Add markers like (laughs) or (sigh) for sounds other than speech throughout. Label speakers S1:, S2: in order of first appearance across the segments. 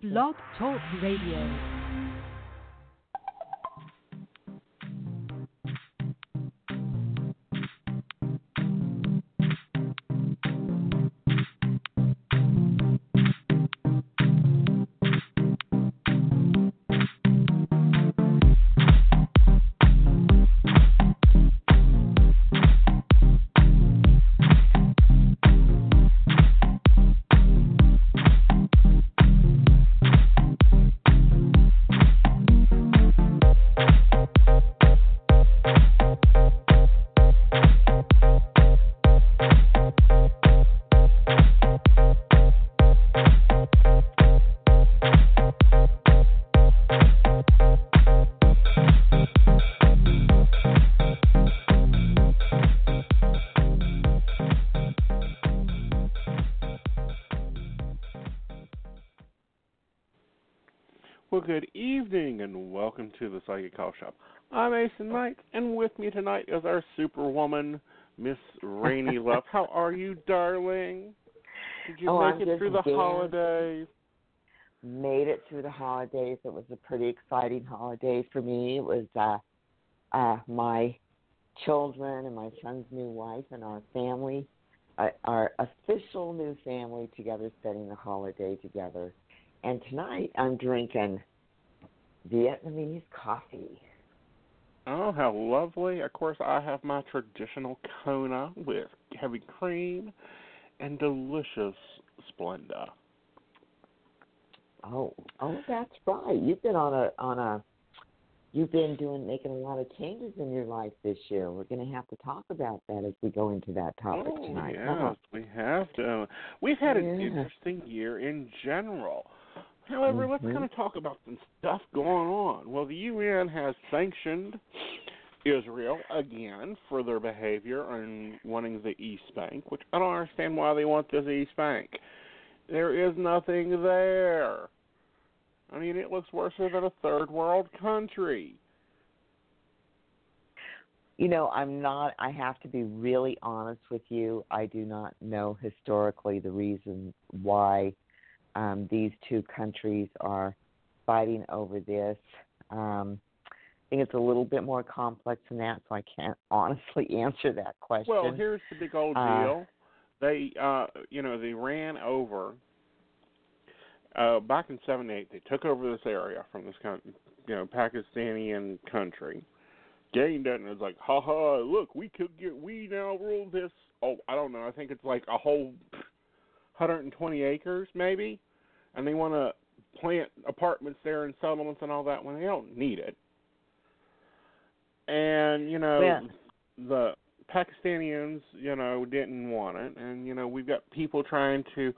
S1: Blog Talk Radio.
S2: Welcome to the Psychic Coffee Shop. I'm Aeson Knight, and with me tonight is our superwoman, Miss Rainy Love. (laughs) How are you, darling? Did you
S3: Oh,
S2: make
S3: I'm
S2: it through the holidays?
S3: Made it through the holidays. It was a pretty exciting holiday for me. It was uh, uh, my children and my son's new wife and our family, uh, our official new family together, spending the holiday together. And tonight I'm drinking Vietnamese coffee.
S2: Oh, how lovely. Of course, I have my traditional Kona with heavy cream and delicious Splenda.
S3: Oh, oh, that's right. You've been on a on a. You've been doing making a lot of changes in your life this year. We're going to have to talk about that as we go into that topic
S2: oh,
S3: tonight.
S2: yes,
S3: huh?
S2: we have to. We've had an interesting year in general. However, let's
S3: Mhm.
S2: kind of talk about some stuff going on. Well, the UN has sanctioned Israel again for their behavior on wanting the East Bank, which I don't understand why they want this East Bank. There is nothing there. I mean, it looks worse than a third world country.
S3: You know, I'm not. I have to be really honest with you. I do not know historically the reason why um, these two countries are fighting over this. Um, I think it's a little bit more complex than that, so I can't (laughs) honestly answer that question.
S2: Well, here's the big old
S3: Uh,
S2: deal. They, uh, you know, they ran over uh, back in '78. They took over this area from this, coun- you know, Pakistani country. Gained it and it was like, ha ha! Look, we could get, we now rule this. Oh, I don't know. I think it's like a whole 120 acres, maybe, and they want to plant apartments there and settlements and all that when they don't need it. And you know,
S3: Yeah.
S2: the Pakistanians, you know, didn't want it, and you know, we've got people trying to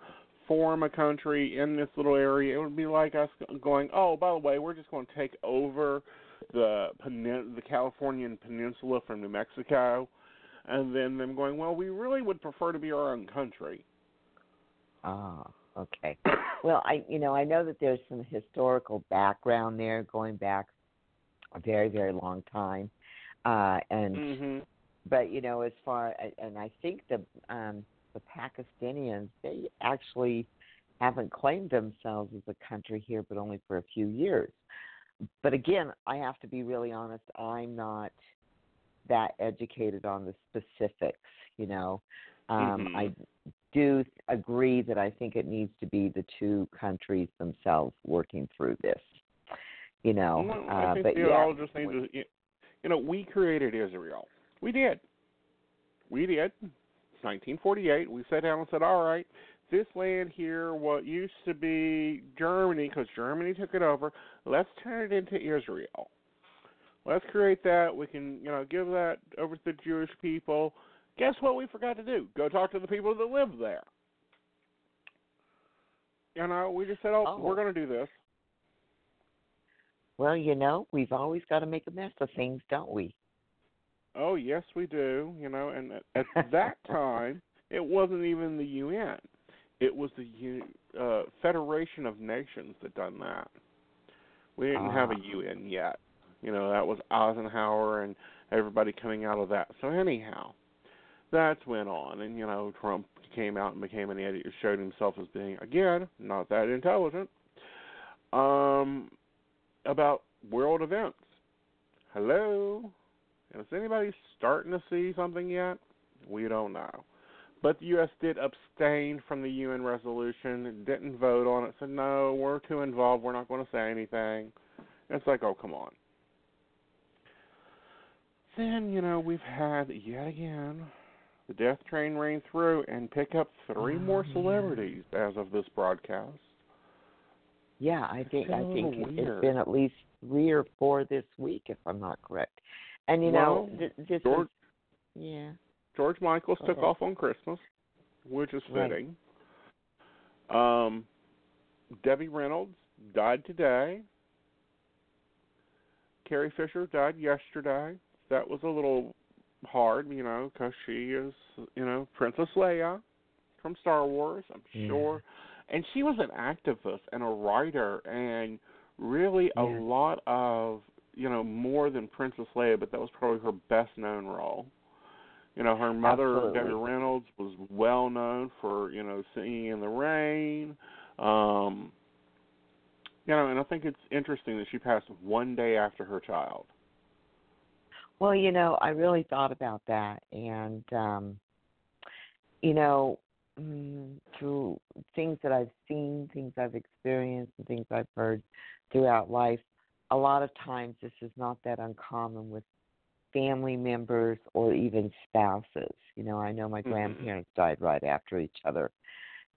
S2: form a country in this little area. It would be like us going, oh, by the way, we're just going to take over the penin- the Californian peninsula from New Mexico, and then them going, well, we really would prefer to be our own country.
S3: Ah, okay. Well, I you know I know that there's some historical background there going back a very very long time, uh, and
S2: hmm
S3: but you know as far and I think the um, the Pakistanians they actually haven't claimed themselves as a country here, but only for a few years. But again, I have to be really honest. I'm not that educated on the specifics. You know, um,
S2: Mhm.
S3: I do agree that I think it needs to be the two countries themselves working through this. You know,
S2: Well,
S3: uh,
S2: I think
S3: but
S2: they
S3: yeah,
S2: all just need to. You know, we created Israel. We did. We did. 1948. We sat down and said, "All right, this land here, what used to be Germany, because Germany took it over, let's turn it into Israel. Let's create that. We can, you know, give that over to the Jewish people. Guess what? We forgot to do. Go talk to the people that live there. You know, we just said, "Oh,
S3: Oh.
S2: we're going to do this."
S3: well, you know, we've always got to make a mess of things, don't we?
S2: Oh yes, we do. You know, and at, at (laughs) that time, it wasn't even the UN. It was the U, uh, Federation of Nations that done that. We didn't have a
S3: Ah.
S2: UN yet. You know, that was Eisenhower and everybody coming out of that. So anyhow, that's went on, and you know, Trump came out and became an idiot, showed himself as being again not that intelligent. um, about world events. Hello? Is anybody starting to see something yet? We don't know. But the U.S. did abstain from the UN resolution, didn't vote on it, said, no, we're too involved, we're not going to say anything. And it's like, oh, come on. Then, you know, we've had, yet again, the death train rain through and pick up three
S3: oh,
S2: more celebrities yeah. as of this broadcast.
S3: Yeah, I think I think
S2: weird.
S3: it's been at least three or four this week, if I'm not correct. And you
S2: well,
S3: know, th- this
S2: George,
S3: is, yeah.
S2: George Michaels
S3: Go
S2: took off on Christmas, which is
S3: Right.
S2: fitting. Um, Debbie Reynolds died today. Carrie Fisher died yesterday. That was a little hard, you know, because she is, you know, Princess Leia from Star Wars. I'm
S3: Yeah.
S2: sure, and she was an activist and a writer, and really a lot of, you know, more than Princess Leia, but that was probably her best known role. You know, her mother,
S3: Absolutely.
S2: Debbie Reynolds, was well known for, you know, singing in the rain. Um, you know, and I think it's interesting that she passed one day after her child.
S3: Well, you know, I really thought about that, and um, you know, mm, through things that I've seen, things I've experienced, and things I've heard throughout life, a lot of times this is not that uncommon with family members or even spouses. You know, I know my
S2: Mhm.
S3: grandparents died right after each other,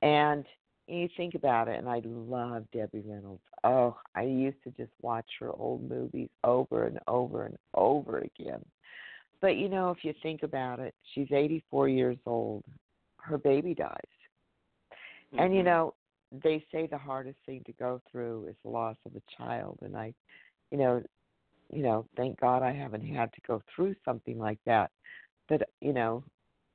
S3: and you think about it, and I love Debbie Reynolds. Oh, I used to just watch her old movies over and over and over again. But you know, if you think about it, she's 84 years old. Her baby dies. And you
S2: Mhm.
S3: know, they say the hardest thing to go through is the loss of a child and I you know, you know, thank God I haven't had to go through something like that. But you know,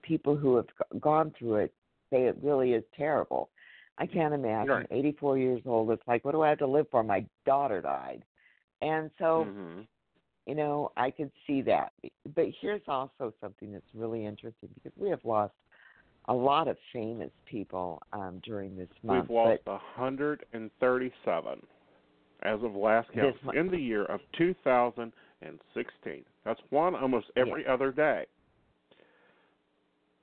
S3: people who have gone through it say it really is terrible. I can't imagine.
S2: Right.
S3: 84 years old. It's like, what do I have to live for? My daughter died, and so
S2: Mhm.
S3: you know, I could see that. But here's also something that's really interesting because we have lost a lot of famous people um, during this month.
S2: We've lost
S3: but
S2: 137 as of last count in the year of 2016. That's one almost every other day.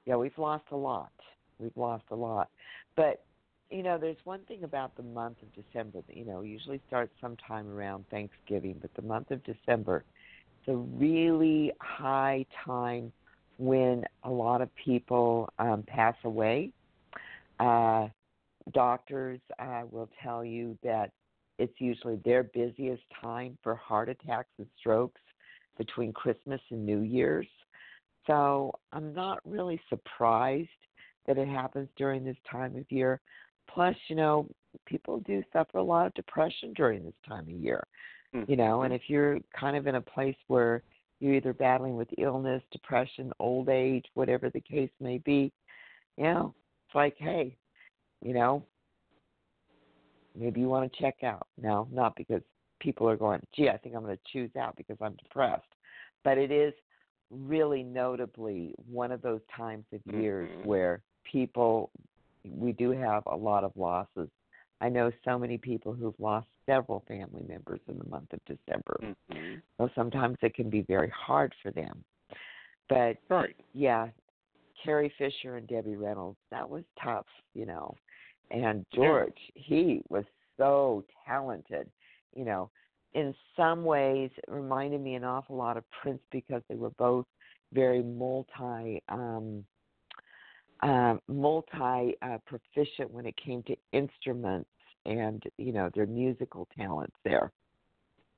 S3: yeah, we've lost a lot. We've lost a lot. But you know, there's one thing about the month of December that you know usually starts sometime around Thanksgiving, but the month of December, it's a really high time when a lot of people um, pass away. Uh, doctors uh, will tell you that it's usually their busiest time for heart attacks and strokes between Christmas and New Year's. So I'm not really surprised that it happens during this time of year. Plus, you know, people do suffer a lot of depression during this time of year. You know, and
S2: Mhm.
S3: if you're kind of in a place where you're either battling with illness, depression, old age, whatever the case may be, you know, it's like, hey, you know, maybe you want to check out. No, not because people are going, gee, I think I'm going to choose out because I'm depressed. But it is really notably one of those times of years
S2: Mhm.
S3: where people, we do have a lot of losses. I know so many people who've lost several family members in the month of December.
S2: Mhm.
S3: So sometimes it can be very hard for them. But
S2: Right.
S3: yeah, Carrie Fisher and Debbie Reynolds, that was tough, you know. And
S2: Yeah.
S3: George, he was so talented, you know. In some ways, it reminded me an awful lot of Prince because they were both very multi um uh, multi uh, proficient when it came to instruments and you know their musical talents there.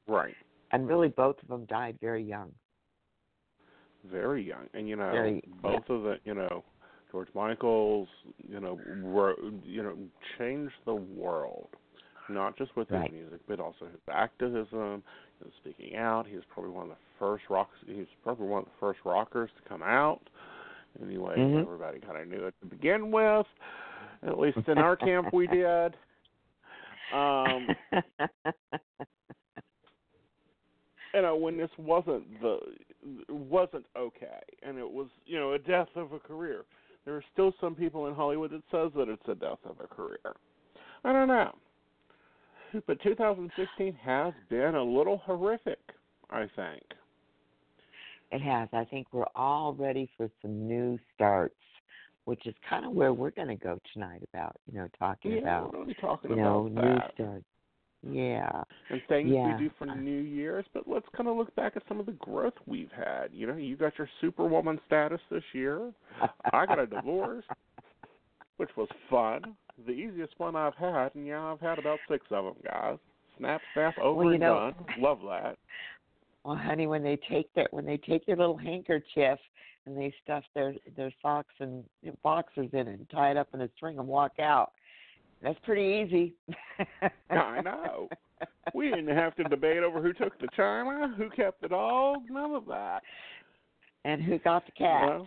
S2: Right.
S3: And really, both of them died very young.
S2: Very young, and you know,
S3: Very-
S2: both of the, you know, George Michael's, you know, wrote, you know, changed the world, not just with
S3: Right.
S2: his music, but also his activism, his speaking out. He was probably one of the first rocks. He was probably one of the first rockers to come out. Anyway,
S3: Mhm.
S2: everybody kind of knew it to begin with. At least in our camp, we did. Um, (laughs) you know, when this wasn't the wasn't okay, and it was you know a death of a career. There are still some people in Hollywood that says that it's a death of a career. I don't know. but 2016 has been a little horrific. I think
S3: it has. I think we're all ready for some new starts, which is kind of where we're going to go tonight. About you know talking
S2: yeah,
S3: about
S2: talking
S3: you know
S2: about
S3: new starts. Yeah.
S2: And things
S3: yeah.
S2: we do for New Year's, but let's kind of look back at some of the growth we've had. You know, you got your superwoman status this year. I got a divorce, which was fun. The easiest one I've had, and yeah, I've had about six of them, guys. Snap, snap, over
S3: well, you
S2: and
S3: know,
S2: done. Love that.
S3: Well, honey, when they take their when they take their little handkerchief and they stuff their their socks and boxers in it and tie it up in a string and walk out, that's pretty easy.
S2: I know. We didn't have to debate over who took the china, who kept the dog, none of that.
S3: And who got the cats.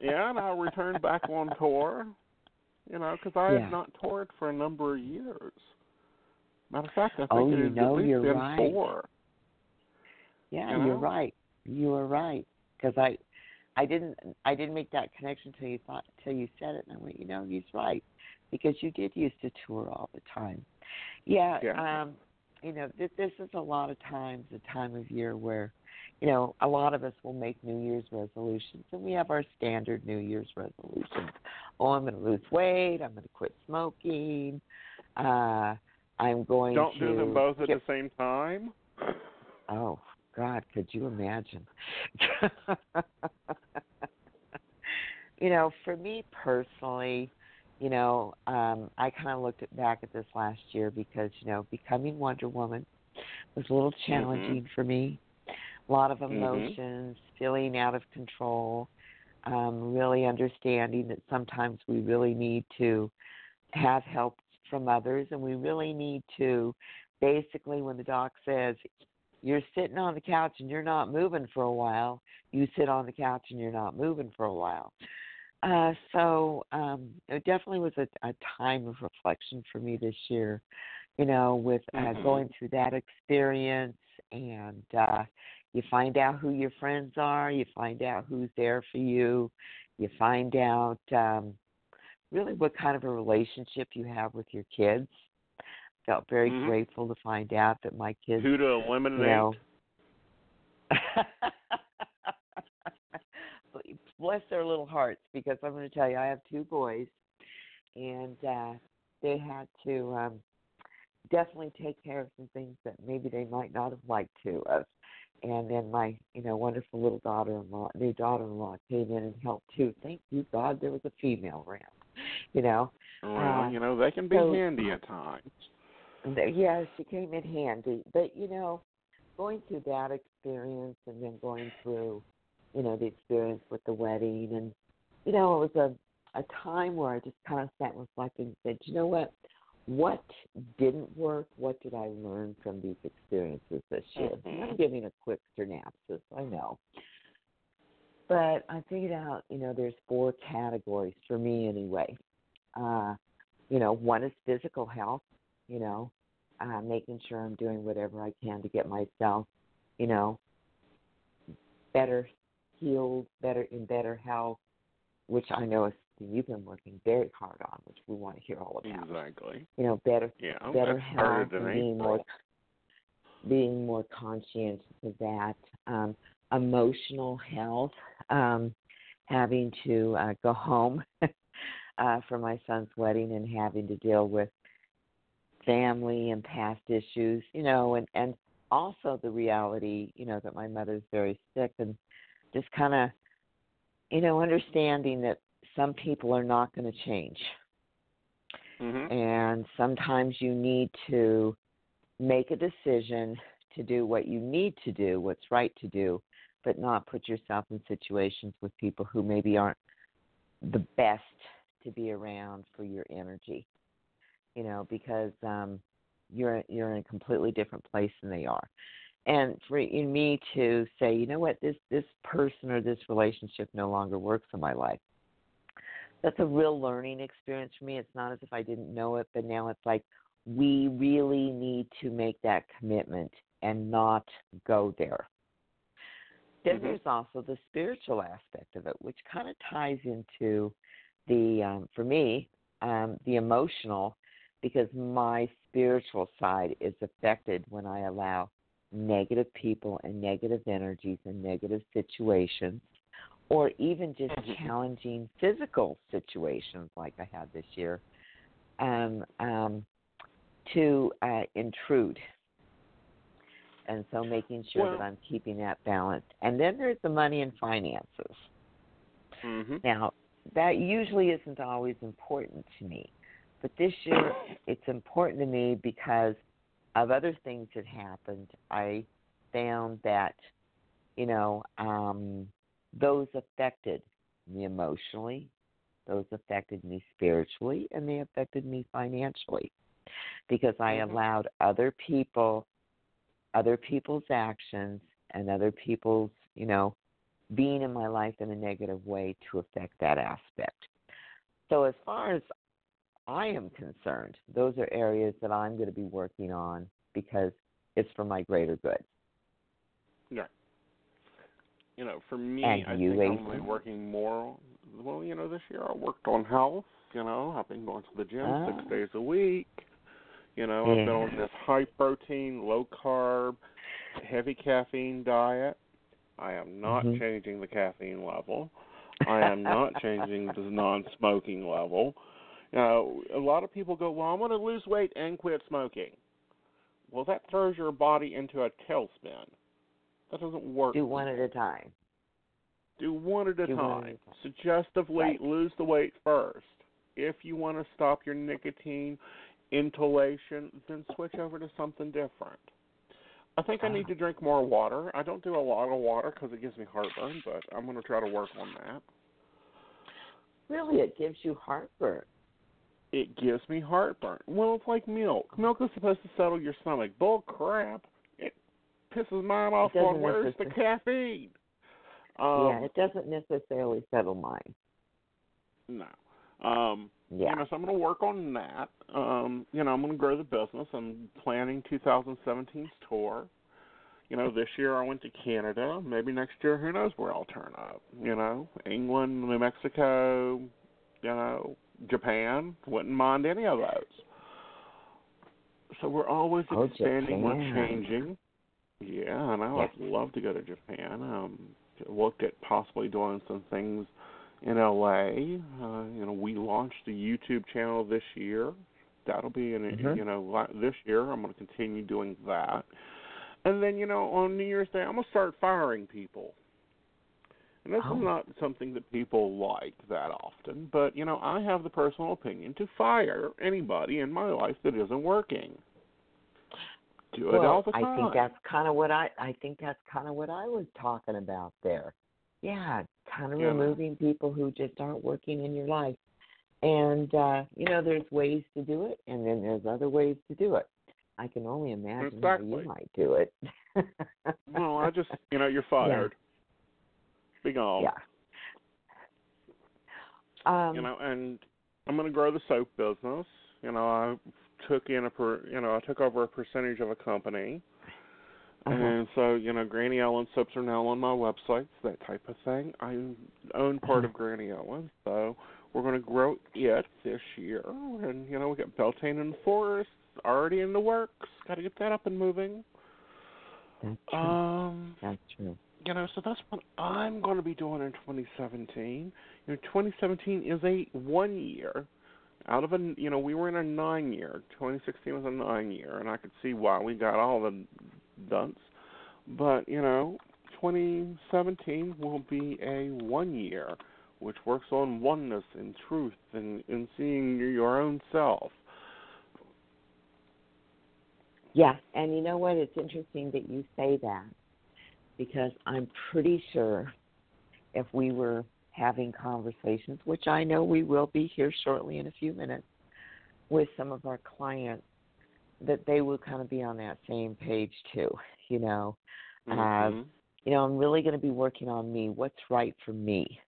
S2: Yeah, and I returned back on tour, you know, because I
S3: Yeah.
S2: had not toured for a number of years. Matter of fact, I think
S3: Oh,
S2: it
S3: you
S2: had
S3: know,
S2: at least
S3: you're
S2: been
S3: right.
S2: four.
S3: Yeah,
S2: You know?
S3: you're right. You are right because I, I didn't, I didn't make that connection till you thought, till you said it, and I went, you know, he's right, because you did used to tour all the time. Yeah.
S2: Yeah.
S3: Um, you know, this, this is a lot of times a time of year where, you know, a lot of us will make New Year's resolutions, and we have our standard New Year's resolutions. Oh, I'm going to lose weight. I'm going to quit smoking. Uh, I'm going to
S2: Don't
S3: to
S2: do them both at
S3: get
S2: the same time.
S3: Oh God, could you imagine? (laughs) you know, for me personally, you know, um, I kind of looked at, back at this last year because you know, becoming Wonder Woman was a little challenging for me. A lot of
S2: Mhm.
S3: emotions, feeling out of control, um, really understanding that sometimes we really need to have help from others, and we really need to basically, when the doc says you're sitting on the couch and you're not moving for a while, you sit on the couch and you're not moving for a while. Uh, so um, it definitely was a, a time of reflection for me this year, you know, with uh,
S2: Mhm.
S3: going through that experience and uh, you find out who your friends are, you find out who's there for you, you find out um, really what kind of a relationship you have with your kids. Felt very
S2: Mhm.
S3: grateful to find out that my kids
S2: Who to eliminate?
S3: you know. (laughs) Bless their little hearts because I'm going to tell you, I have two boys, and uh, they had to um, definitely take care of some things that maybe they might not have liked to have. And then my, you know, wonderful little daughter-in-law, new daughter-in-law came in and helped too. Thank you God there was a female around, you know.
S2: well,
S3: uh,
S2: you know, they can be
S3: so-
S2: handy at times.
S3: Yeah, she came in handy. But you know, going through that experience and then going through, you know, the experience with the wedding and you know, it was a a time where I just kind of sat and reflected and said, you know what? What didn't work? What did I learn from these experiences this year?
S2: Mhm.
S3: I'm giving a quick synopsis, I know. But I figured out, you know, there's four categories for me anyway. Uh, you know, one is physical health, you know, uh, making sure I'm doing whatever I can to get myself, you know, better healed, better in better health, which I know is you've been working very hard on, which we want to hear all about.
S2: Exactly.
S3: You know, better
S2: Yeah,
S3: better
S2: that
S3: health and being more being more conscientious of that. Um, emotional health, um, having to uh, go home (laughs) uh, for my son's wedding and having to deal with family and past issues, you know, and and also the reality, you know, that my mother's very sick and just kind of, you know, understanding that some people are not going to change
S2: Mhm.
S3: and sometimes you need to make a decision to do what you need to do, what's right to do, but not put yourself in situations with people who maybe aren't the best to be around for your energy. You know, because um you're you're in a completely different place than they are. And for in me to say, you know what, this this person or this relationship no longer works in my life that's a real learning experience for me. It's not as if I didn't know it, but now it's like we really need to make that commitment and not go there. Then
S2: Mhm.
S3: there's also the spiritual aspect of it, which kind of ties into the, um, for me, um, the emotional because my spiritual side is affected when I allow negative people and negative energies and negative situations or even just
S2: Mm-hmm.
S3: challenging physical situations like I had this year um, um, to uh, intrude. And so making sure
S2: Well-
S3: that I'm keeping that balance. And then there's the money and finances.
S2: hmm
S3: Now, that usually isn't always important to me. But this year, it's important to me because of other things that happened. I found that, you know, um, those affected me emotionally, those affected me spiritually, and they affected me financially because I
S2: Mhm.
S3: allowed other people, other people's actions, and other people's, you know, being in my life in a negative way to affect that aspect. So, as far as I am concerned, those are areas that I'm going to be working on because it's for my greater good.
S2: Yeah. You know, for me,
S3: And
S2: I think I'm
S3: Ethan?
S2: working more. Well, you know, this year I worked on health. You know, I've been going to the gym
S3: Ah.
S2: six days a week. You know, I've been on this high protein, low carb, heavy caffeine diet. I am not
S3: Mhm.
S2: changing the caffeine level. I am not (laughs) changing the non-smoking level. You know, a lot of people go, "Well, I'm going to lose weight and quit smoking." Well, that throws your body into a tailspin. That doesn't work.
S3: Do one at a time.
S2: Do one at a
S3: Do
S2: time.
S3: at a time.
S2: Suggestively,
S3: Right.
S2: lose the weight first. If you want to stop your nicotine inhalation, then switch over to something different. I think I need to drink more water. I don't do a lot of water because it gives me heartburn, but I'm going to try to work on that.
S3: Really, it gives you heartburn.
S2: It gives me heartburn. Well, it's like milk. Milk is supposed to settle your stomach. Bull crap. It pisses mine off on where's the caffeine. Um,
S3: yeah, it doesn't necessarily settle mine.
S2: No. Um,
S3: Yeah.
S2: You know, so I'm going to work on that. Um, you know, I'm going to grow the business. I'm planning 2017's tour. You know, this year I went to Canada. Maybe next year, who knows where I'll turn up. You know, England, New Mexico, you know, Japan. Wouldn't mind any of those. So we're always
S3: Oh,
S2: expanding. We're changing. Yeah, I know.
S3: Yes.
S2: Love to go to Japan. Um, looked at possibly doing some things in LA. Uh, you know, we launched a YouTube channel this year. That'll be in
S3: Mhm.
S2: you know this year. I'm going to continue doing that. And then you know on New Year's Day I'm going to start firing people. And this
S3: Oh.
S2: is not something that people like that often, but you know I have the personal opinion to fire anybody in my life that isn't working. Do it all the time.
S3: I think that's kind of what I I think that's kind of what I was talking about there. Yeah, kind of
S2: Yeah.
S3: removing people who just aren't working in your life. And uh, you know, there's ways to do it, and then there's other ways to do it. I can only imagine how you might do it. (laughs)
S2: well, I just you know you're fired. Be gone.
S3: yeah. Um,
S2: you know, and I'm going to grow the soap business. You know, I took in a per, you know, I took over a percentage of a company,
S3: uh-huh.
S2: and so you know, Granny Ellen soaps are now on my websites, that type of thing. I own part of Granny Ellen, so we're going to grow it this year, and you know, we got Beltane and the Forest already in the works. Got to get that up and moving.
S3: That's true.
S2: Um,
S3: that's true.
S2: You know, so that's what I'm going to be doing in 2017. You know, 2017 is a one year out of a you know we were in a nine year. 2016 was a nine year, and I could see why we got all the dunce. But you know, 2017 will be a one year, which works on oneness and truth and and seeing your own self.
S3: Yeah, and you know what? It's interesting that you say that because I'm pretty sure if we were having conversations, which I know we will be here shortly in a few minutes, with some of our clients, that they will kind of be on that same page too. You know,
S2: Mhm.
S3: you know, I'm really going to be working on me, what's right for me.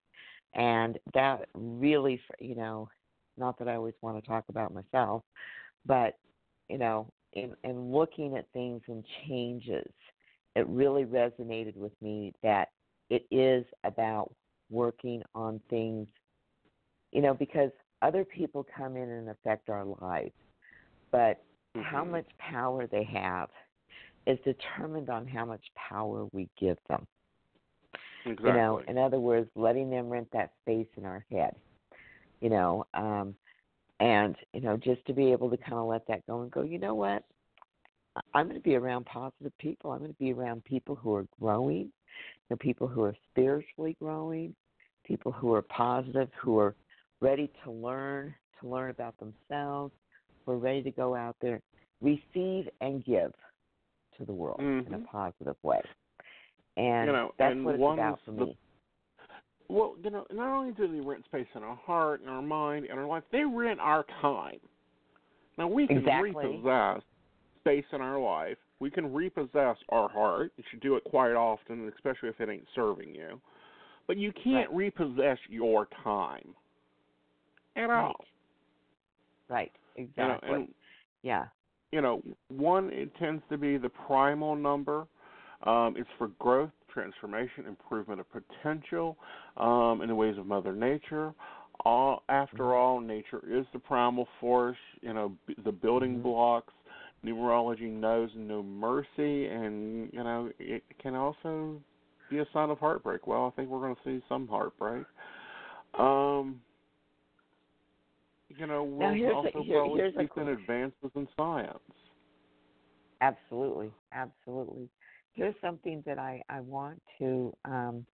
S3: And that really, you know, not that I always want to talk about myself, but, you know, in, in looking at things and changes, it really resonated with me that it is about working on things, you know, because other people come in and affect our lives. but
S2: mm-hmm.
S3: how much power they have is determined on how much power we give them.
S2: Exactly.
S3: You know, in other words, letting them rent that space in our head. You know, um, and you know, just to be able to kind of let that go and go. You know what? I'm going to be around positive people. I'm going to be around people who are growing, you know, people who are spiritually growing, people who are positive, who are ready to learn, to learn about themselves, who are ready to go out there, receive and give to the world
S2: mm-hmm.
S3: in a positive way. And
S2: you know,
S3: that's
S2: and
S3: what it's about for
S2: the,
S3: me.
S2: Well, you know, not only do they rent space in our heart, in our mind, in our life, they rent our time. Now we can
S3: exactly.
S2: repossess space in our life. We can repossess our heart. You should do it quite often, especially if it ain't serving you. But you can't
S3: right.
S2: repossess your time at
S3: right.
S2: all.
S3: Right. Exactly.
S2: You know, and,
S3: yeah.
S2: You know, one it tends to be the primal number. Um, it's for growth, transformation, improvement of potential um, in the ways of Mother Nature. All after
S3: mm-hmm.
S2: all, nature is the primal force. You know, b- the building
S3: mm-hmm.
S2: blocks. Numerology knows no mercy, and you know it can also be a sign of heartbreak. Well, I think we're going to see some heartbreak. Um, you know, we'll also
S3: a, here,
S2: probably
S3: see
S2: some advances in science.
S3: Absolutely, absolutely. Here's something that I I want to. um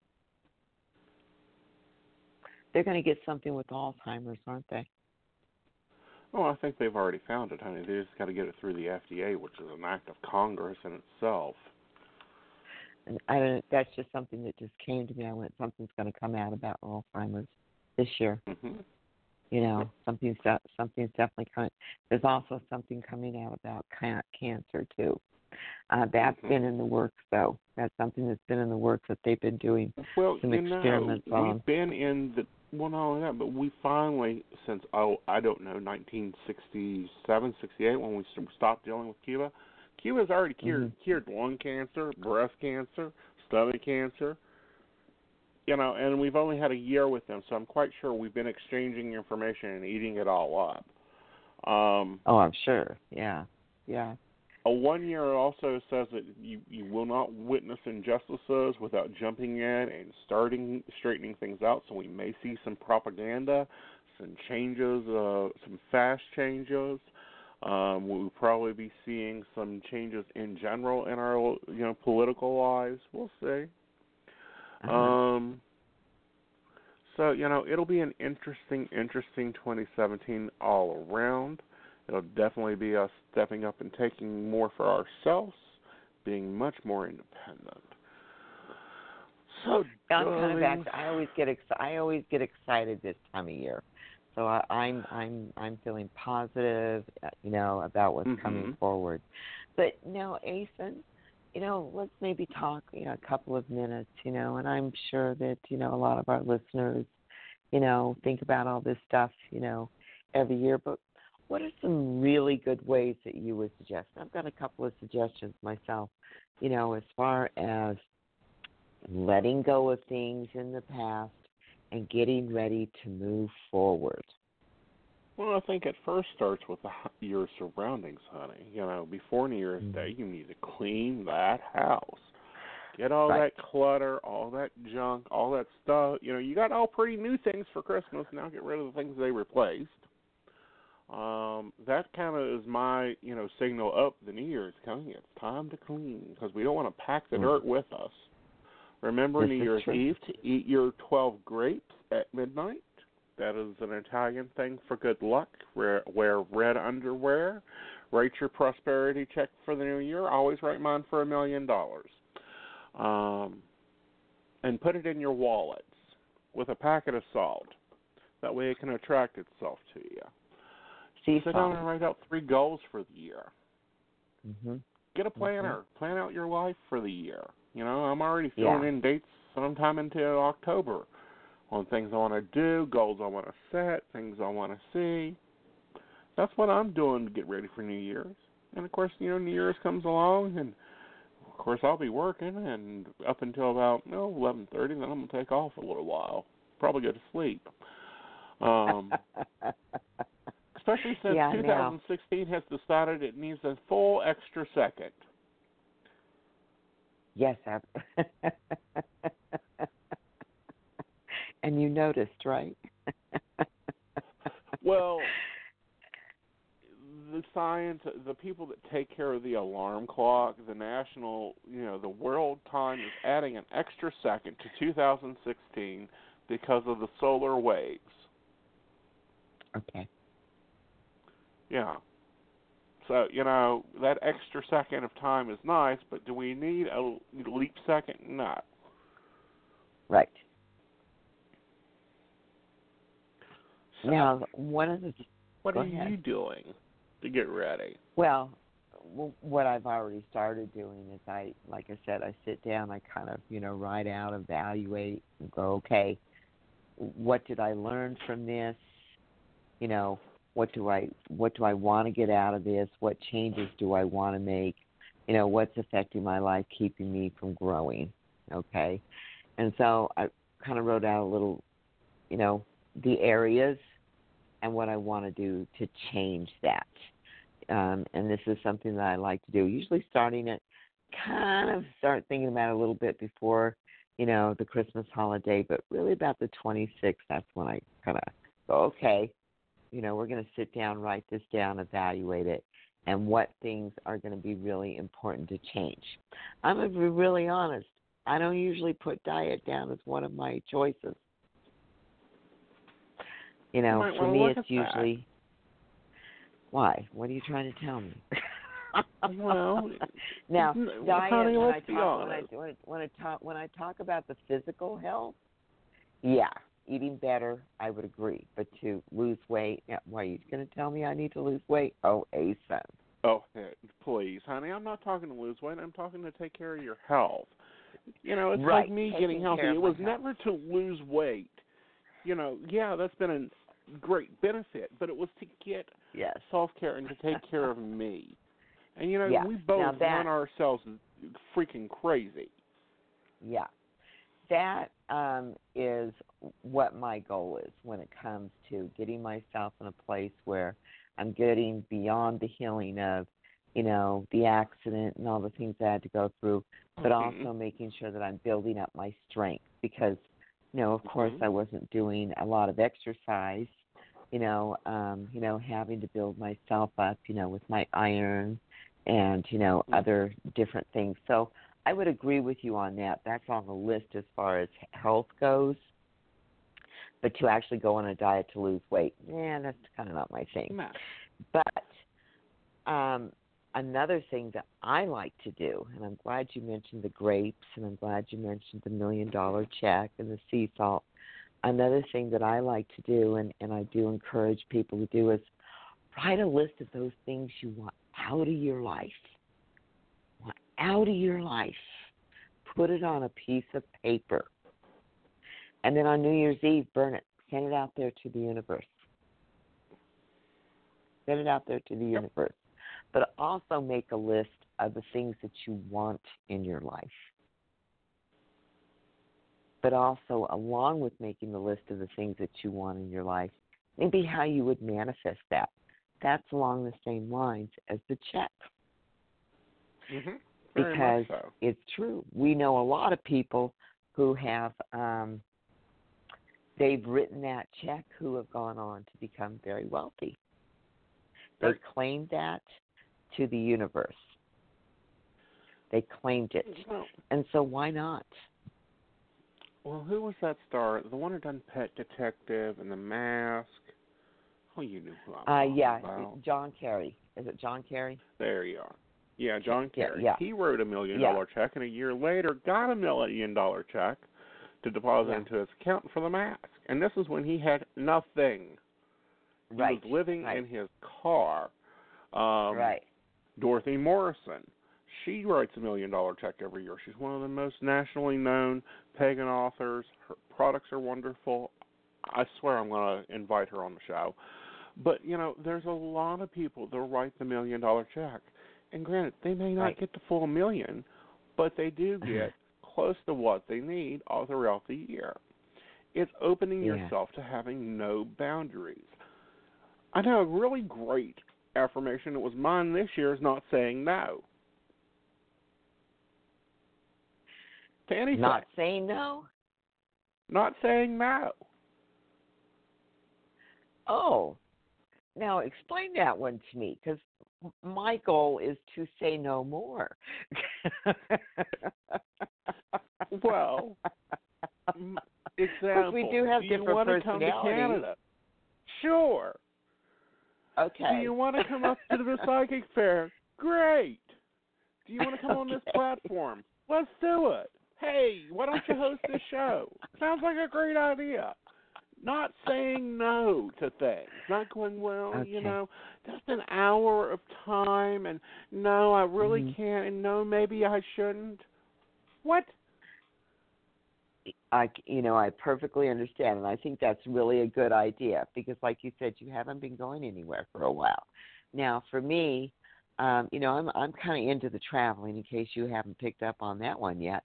S3: They're going to get something with Alzheimer's, aren't they?
S2: Oh, I think they've already found it, honey. They just got to get it through the FDA, which is an act of Congress in itself.
S3: And I don't. That's just something that just came to me. I went, something's going to come out about Alzheimer's this year.
S2: Mm-hmm.
S3: You know, something's something's definitely coming. There's also something coming out about cancer too. Uh, that's
S2: mm-hmm.
S3: been in the works, though. That's something that's been in the works that they've been doing
S2: well,
S3: some
S2: you
S3: experiments
S2: know,
S3: on.
S2: We've been in the well, not only that, but we finally, since oh, I don't know, 1967, 68, when we stopped dealing with Cuba, Cuba's already cured
S3: mm-hmm.
S2: cured lung cancer, breast cancer, stomach cancer. You know, and we've only had a year with them, so I'm quite sure we've been exchanging information and eating it all up. Um,
S3: oh, I'm sure. Yeah, yeah.
S2: A one year also says that you you will not witness injustices without jumping in and starting straightening things out. So we may see some propaganda, some changes, uh, some fast changes. Um, we'll probably be seeing some changes in general in our you know political lives. We'll see.
S3: Uh-huh.
S2: Um, so you know it'll be an interesting, interesting 2017 all around. It'll definitely be us stepping up and taking more for ourselves, being much more independent. So
S3: I'm kind of back. I always get ex- I always get excited this time of year, so I, I'm I'm I'm feeling positive, uh, you know, about what's
S2: mm-hmm.
S3: coming forward. But now, Aeson, you know, let's maybe talk, you know, a couple of minutes, you know, and I'm sure that you know a lot of our listeners, you know, think about all this stuff, you know, every year. But what are some really good ways that you would suggest? I've got a couple of suggestions myself, you know, as far as letting go of things in the past and getting ready to move forward.
S2: Well, I think it first starts with the, your surroundings, honey. You know, before New Year's
S3: mm-hmm.
S2: Day, you need to clean that house. Get all
S3: right.
S2: that clutter, all that junk, all that stuff. You know, you got all pretty new things for Christmas. Now get rid of the things they replaced. Um, that kind of is my, you know, signal up the New Year's coming. It's time to clean because we don't want to pack the
S3: mm-hmm.
S2: dirt with us. Remember New Year's. Eve to eat your 12 grapes at midnight. That is an Italian thing for good luck. Wear, wear red underwear. Write your prosperity check for the new year. Always write mine for a million dollars. Um, and put it in your wallets with a packet of salt. That way it can attract itself to you.
S3: See,
S2: Sit down and write out three goals for the year.
S3: Mm-hmm.
S2: Get a planner.
S3: Mm-hmm.
S2: Plan out your life for the year. You know, I'm already filling
S3: yeah.
S2: in dates sometime into October on things I want to do, goals I want to set, things I want to see. That's what I'm doing to get ready for New Year's. And of course, you know, New Year's comes along, and of course I'll be working, and up until about no eleven thirty, then I'm gonna take off a little while, probably go to sleep. Um, (laughs) Especially since
S3: Yeah,
S2: 2016 has decided it needs a full extra second.
S3: Yes, I... (laughs) and you noticed, right? (laughs)
S2: well, the science, the people that take care of the alarm clock, the national, you know, the world time is adding an extra second to 2016 because of the solar waves.
S3: Okay.
S2: Yeah. So, you know, that extra second of time is nice, but do we need a leap second? No.
S3: Right.
S2: So,
S3: now, one of the
S2: what are
S3: ahead.
S2: you doing to get ready?
S3: Well, what I've already started doing is I, like I said, I sit down, I kind of, you know, write out, evaluate, and go, okay, what did I learn from this? You know, what do I, what do I want to get out of this? What changes do I want to make? You know, what's affecting my life, keeping me from growing? Okay, and so I kind of wrote out a little, you know, the areas and what I want to do to change that um, and this is something that I like to do. Usually, starting it, kind of start thinking about it a little bit before, you know, the Christmas holiday, but really about the 26th. That's when I kind of go, okay, you know, we're going to sit down, write this down, evaluate it, and what things are going to be really important to change. I'm going to be really honest. I don't usually put diet down as one of my choices. You know, for me, it's
S2: at that.
S3: usually why? What are you trying to tell me? (laughs)
S2: Well, (laughs)
S3: now diet.
S2: honey,
S3: when, I talk, when I
S2: honest.
S3: when I when I talk when I talk about the physical health, yeah, eating better, I would agree. But to lose weight, yeah, why are you going to tell me I need to lose weight? Oh, ASAP.
S2: Oh, hey, please, honey, I'm not talking to lose weight. I'm talking to take care of your health. You know, it's
S3: Right,
S2: like me
S3: taking
S2: getting healthy. It was
S3: health.
S2: never to lose weight. You know, yeah, that's been a great benefit, but it was to get
S3: Yes.
S2: self care and to take (laughs) care of me. And you know,
S3: Yeah,
S2: we both
S3: that-
S2: run ourselves freaking crazy.
S3: Yeah. That um, is what my goal is when it comes to getting myself in a place where I'm getting beyond the healing of, you know, the accident and all the things I had to go through, but
S2: Mhm.
S3: also making sure that I'm building up my strength because, you know, of course
S2: Mhm.
S3: I wasn't doing a lot of exercise, you know, um, you know, having to build myself up, you know, with my iron and, you know,
S2: Mhm.
S3: other different things. So I would agree with you on that. That's on the list as far as health goes. But to actually go on a diet to lose weight, yeah, that's kind of not my thing.
S2: No.
S3: But um, another thing that I like to do, and I'm glad you mentioned the grapes, and I'm glad you mentioned the million dollar check and the sea salt. Another thing that I like to do, and, and I do encourage people to do, is write a list of those things you want out of your life. Out of your life. Put it on a piece of paper. And then on New Year's Eve, burn it. Send it out there to the universe. Send it out there to the universe. But also make a list of the things that you want in your life. But also, along with making the list of the things that you want in your life, maybe how you would manifest that. That's along the same lines as the check
S2: Mhm.
S3: Because
S2: so.
S3: it's true. We know a lot of people who have um, they've written that check who have gone on to become very wealthy. They
S2: Very-
S3: claimed that to the universe. They claimed it,
S2: Well,
S3: and so why not?
S2: well, who was that star? The one who done Pet Detective and The Mask. Oh, you knew who I'm
S3: Uh,
S2: talking
S3: yeah,
S2: about.
S3: John Carrey. Is it John Carrey?
S2: There you are. Yeah, John
S3: Yeah,
S2: Carrey.
S3: yeah.
S2: He wrote a million
S3: Yeah.
S2: dollar check, and a year later got a million dollar check to deposit
S3: Yeah.
S2: into his account for the mask. And this is when he had nothing. He
S3: Right.
S2: was living
S3: right.
S2: in his car. Um,
S3: right.
S2: Dorothy Morrison. She writes a million dollar check every year. She's one of the most nationally known pagan authors. Her products are wonderful. I swear I'm going to invite her on the show. But, you know, there's a lot of people that write the million dollar check. And granted, they may not
S3: Right.
S2: get the full million, but they do get close to what they need all throughout the year. It's opening
S3: Yeah.
S2: yourself to having no boundaries. I know a really great affirmation. It was mine this year. Is not saying no to anything.
S3: Not saying no.
S2: Not saying no.
S3: Oh, now explain that one to me, because my goal is to say no more.
S2: well, example. (laughs)
S3: we do have
S2: do
S3: different
S2: you want to come to Canada? Sure.
S3: Okay.
S2: Do you want to come up to the (laughs) psychic fair? Great. Do you want to come on this platform? Let's do it. Hey, why don't you host this show? Sounds like a great idea. Not saying no to things. Not going, well, you know, just an hour of time and no, I really
S3: Mhm.
S2: can't and no, maybe I shouldn't. What?
S3: I, you know, I perfectly understand, and I think that's really a good idea because, like you said, you haven't been going anywhere for a while. Now, for me, um, you know, I'm I'm kind of into the traveling. In case you haven't picked up on that one yet,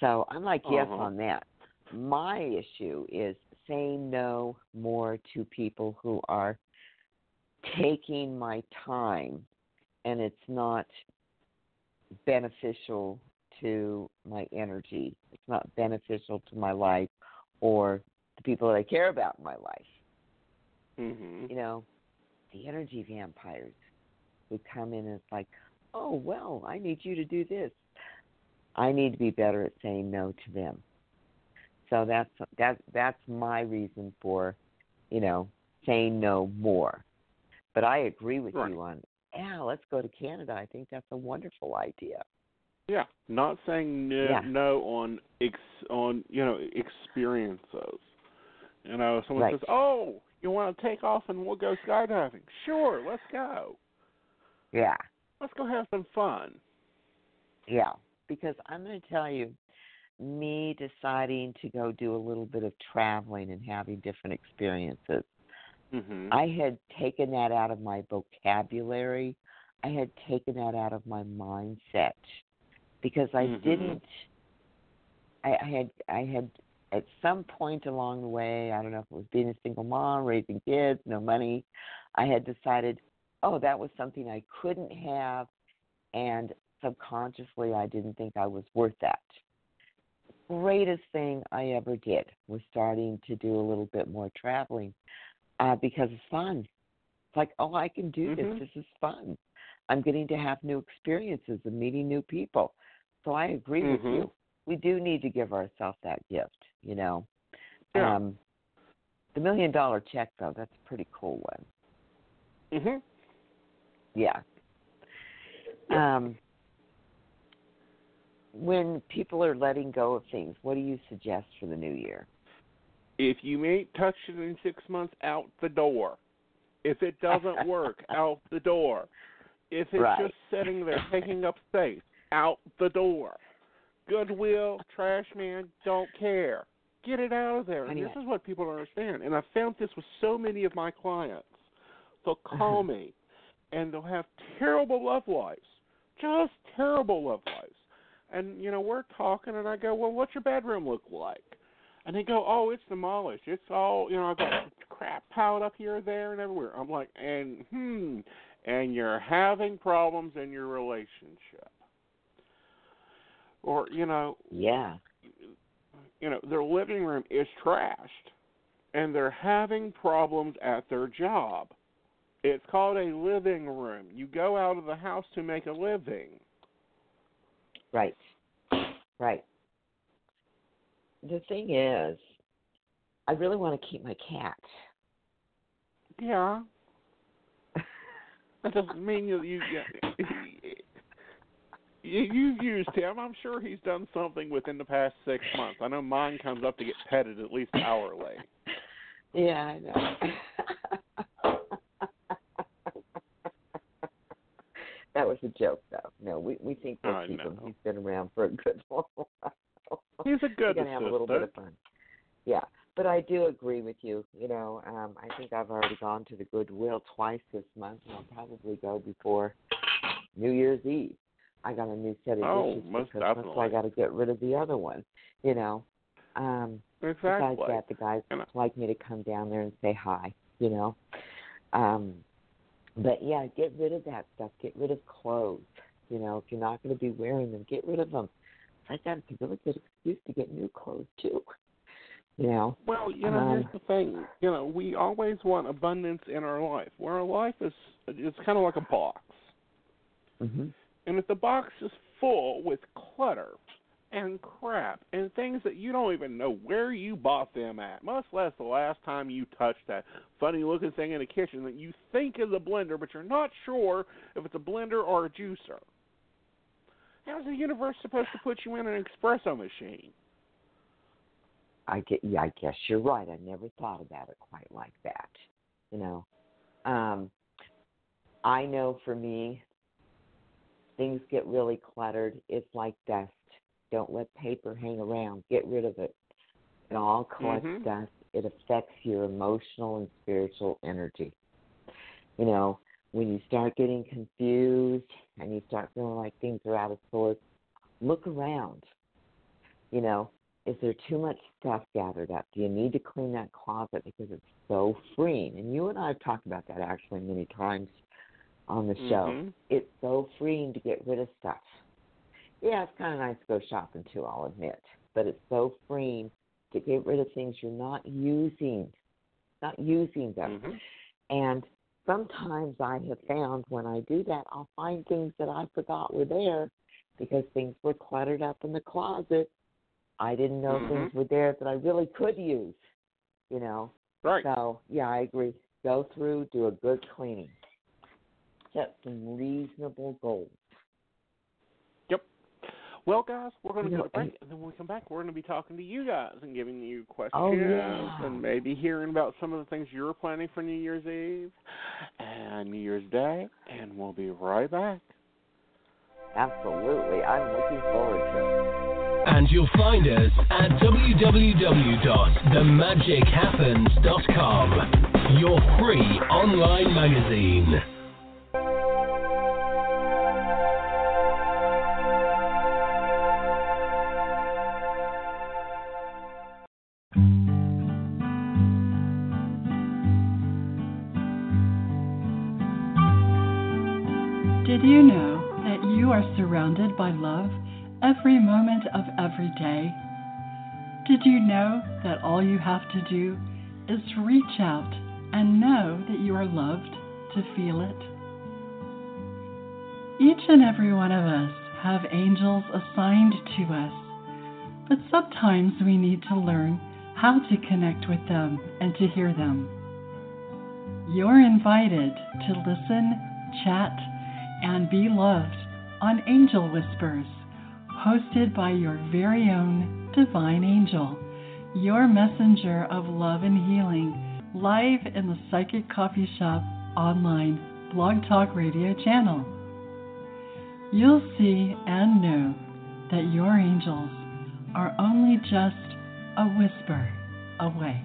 S3: so I'm like yes
S2: Uh-huh.
S3: on that. My issue is saying no more to people who are taking my time, and it's not beneficial to my energy. It's not beneficial to my life or the people that I care about in my life.
S2: Mhm.
S3: You know, the energy vampires who come in and it's like, oh, well, I need you to do this. I need to be better at saying no to them. So that's that that's my reason for, you know, saying no more. But I agree with
S2: Right.
S3: you on yeah, let's go to Canada. I think that's a wonderful idea.
S2: Yeah, not saying no,
S3: Yeah.
S2: no on ex on you know experiences. You know, someone
S3: Right.
S2: says, "Oh, you want to take off and we'll go skydiving?" Sure, let's go.
S3: Yeah.
S2: Let's go have some fun.
S3: Yeah, because I'm going to tell you, me deciding to go do a little bit of traveling and having different experiences,
S2: Mhm.
S3: I had taken that out of my vocabulary. I had taken that out of my mindset because I
S2: Mhm.
S3: didn't. I, I had I had at some point along the way, I don't know if it was being a single mom, raising kids, no money, I had decided, oh, that was something I couldn't have, and subconsciously I didn't think I was worth that. Greatest thing I ever did was starting to do a little bit more traveling uh, because it's fun. It's like, oh, I can do
S2: Mhm.
S3: this. This is fun. I'm getting to have new experiences and meeting new people. So I agree with
S2: Mhm.
S3: you. We do need to give ourselves that gift, you know.
S2: Yeah.
S3: Um, the million dollar check, though, that's a pretty cool one.
S2: Mhm.
S3: Yeah. Um, when people are letting go of things, what do you suggest for the new year?
S2: If you ain't touched it in six months, out the door. If it doesn't (laughs) work, out the door. If it's
S3: Right.
S2: just sitting there taking up space, out the door. Goodwill, trash man, don't care. Get it out of there. And this is what people don't understand. And I found this with so many of my clients. They'll call (laughs) me and they'll have terrible love lives. Just terrible love lives. And, you know, we're talking and I go, Well, what's your bedroom look like? And they go, Oh, it's demolished. It's all you know, I've got crap piled up here, there and everywhere. I'm like, and hmm and you're having problems in your relationship. Or, you know,
S3: Yeah.
S2: you know, their living room is trashed and they're having problems at their job. It's called a living room. You go out of the house to make a living.
S3: Right. Right. The thing is, I really want to keep my cat.
S2: Yeah. (laughs) That doesn't mean you you (laughs) you you've used him. I'm sure he's done something within the past six months. I know mine comes up to get petted at least hourly. (laughs)
S3: yeah, I know. That was a joke, though. No, we we think we'll keep him. He's been around for a good (laughs) long while.
S2: He's a good
S3: We're gonna have a little bit of fun. Yeah, but I do agree with you. You know, um, I think I've already gone to the Goodwill twice this month, and I'll probably go before New Year's Eve. I got a new set of
S2: Oh,
S3: dishes
S2: most
S3: for Christmas, so I got to get rid of the other one. You know, um,
S2: Exactly.
S3: besides that, the guys
S2: And
S3: like me to come down there and say hi. You know, Um, but yeah, get rid of that stuff. Get rid of clothes. You know, if you're not going to be wearing them, get rid of them. I got it's a really good excuse to get new clothes too. (laughs) You know.
S2: Well, you know,
S3: um,
S2: here's the thing. You know, we always want abundance in our life. Where our life is, it's kind of like a box.
S3: hmm
S2: And if the box is full with clutter and crap and things that you don't even know where you bought them at, much less the last time you touched that funny looking thing in the kitchen that you think is a blender, but you're not sure if it's a blender or a juicer. How's the universe supposed to put you in an espresso machine?
S3: I get. Yeah, I guess you're right. I never thought about it quite like that. You know. Um, I know for me, things get really cluttered. It's like dust. Don't let paper hang around. Get rid of it. It all collects
S2: Mhm.
S3: dust. It affects your emotional and spiritual energy. You know, when you start getting confused and you start feeling like things are out of sorts, look around. You know, is there too much stuff gathered up? Do you need to clean that closet because it's so freeing? And you and I have talked about that actually many times on the show.
S2: Mhm.
S3: It's so freeing to get rid of stuff. Yeah, it's kind of nice to go shopping too, I'll admit, but it's so freeing to get rid of things you're not using, not using them.
S2: Mhm.
S3: And sometimes I have found when I do that, I'll find things that I forgot were there because things were cluttered up in the closet. I didn't know
S2: Mhm.
S3: things were there that I really could use, you know.
S2: Right.
S3: So, yeah, I agree. Go through, do a good cleaning. Set some reasonable goals.
S2: Well, guys, we're going to
S3: You
S2: go
S3: know,
S2: to break, and then when we come back, we're going to be talking to you guys and giving you oh, questions
S3: Oh, yeah.
S2: and maybe hearing about some of the things you're planning for New Year's Eve and New Year's Day, and we'll be right back.
S3: Absolutely. I'm looking forward to it.
S1: And you'll find us at www.themagichappens.com, your free online magazine.
S4: By love every moment of every day? Did you know that all you have to do is reach out and know that you are loved to feel it? Each and every one of us have angels assigned to us, but sometimes we need to learn how to connect with them and to hear them. You're invited to listen, chat, and be loved on Angel Whispers, hosted by your very own divine angel, your messenger of love and healing, live in the Psychic Coffee Shop online blog talk radio channel. You'll see and know that your angels are only just a whisper away.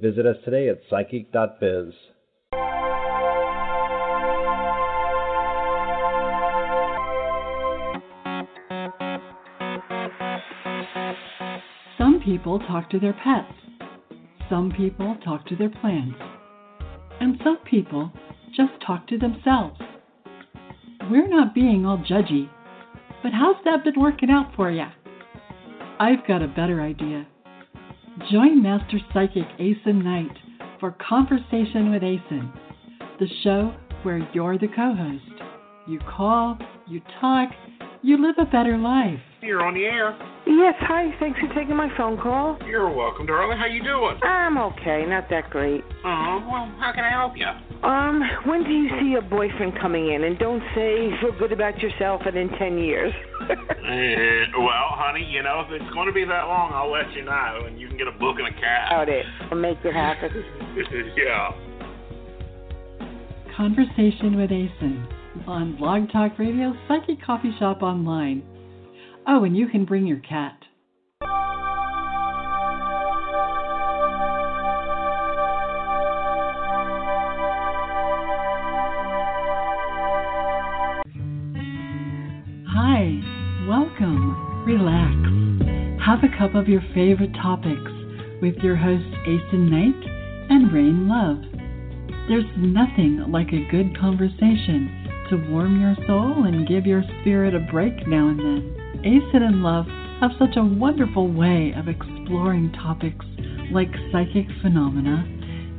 S5: Visit us today at psychic.biz.
S4: Some people talk to their pets. Some people talk to their plants, and some people just talk to themselves. We're not being all judgy, but how's that been working out for you? I've got a better idea. Join Master Psychic Aeson Knight for Conversation with Aeson, the show where you're the co host. You call, you talk, you live a better life.
S2: You're on the air.
S6: Yes, hi. Thanks for taking my phone call.
S2: You're welcome, darling. How you doing?
S6: I'm okay, not that great.
S2: Oh, well, how can I help you?
S6: Um, when do you see your boyfriend coming in? And don't say feel good about yourself and in ten years. (laughs)
S2: Eh, well, honey, you know, if it's going to be that long, I'll let you know, and you can get a book and a cab.
S6: About it. I'll make it happen. (laughs)
S2: yeah.
S4: Conversation with Aeson on Blog Talk Radio Psychic Coffee Shop Online. Oh, and you can bring your cat. Hi, welcome, relax, have a cup of your favorite topics with your hosts Aeson Knight and Raine Love. There's nothing like a good conversation to warm your soul and give your spirit a break now and then. Aeson and Love have such a wonderful way of exploring topics like psychic phenomena,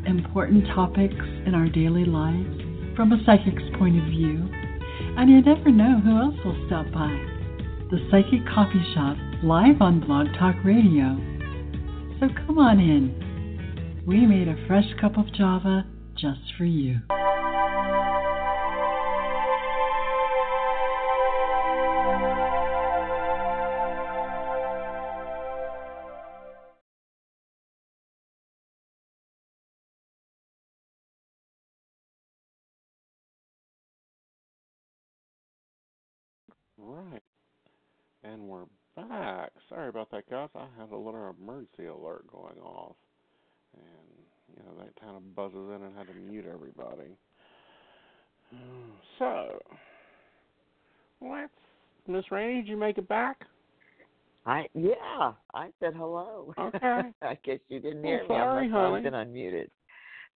S4: important topics in our daily lives from a psychic's point of view, and you never know who else will stop by. The Psychic Coffee Shop, live on Blog Talk Radio. So come on in. We made a fresh cup of Java just for you.
S2: Everybody. So, let's. Miss Rainey, did you make it back?
S3: I yeah, I said hello.
S2: Okay. (laughs)
S3: I guess you didn't
S2: Oh,
S3: hear me.
S2: sorry,
S3: I must have
S2: honey.
S3: been unmuted.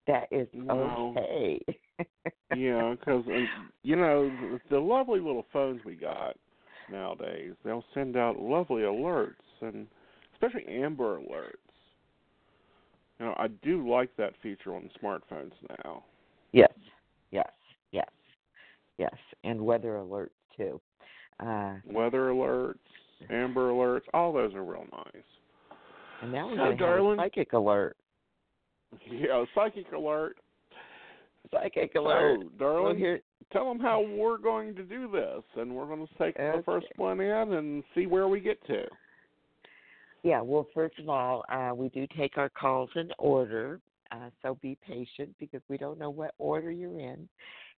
S3: That is
S2: No.
S3: okay. (laughs)
S2: yeah, because uh, you know the, the lovely little phones we got nowadays, they'll send out lovely alerts, and especially Amber alerts. You know, I do like that feature on smartphones now.
S3: Yes, yes, yes, yes, and weather alerts too. Uh,
S2: Weather alerts, Amber alerts, all those are real nice.
S3: and now we're going to have a psychic alert.
S2: Yeah, psychic alert.
S3: Psychic alert.
S2: So, darling,
S3: here,
S2: tell them how we're going to do this, and we're going to take the first one in and see where we get to.
S3: Yeah, well, first of all, uh, we do take our calls in order, uh, so be patient because we don't know what order you're in.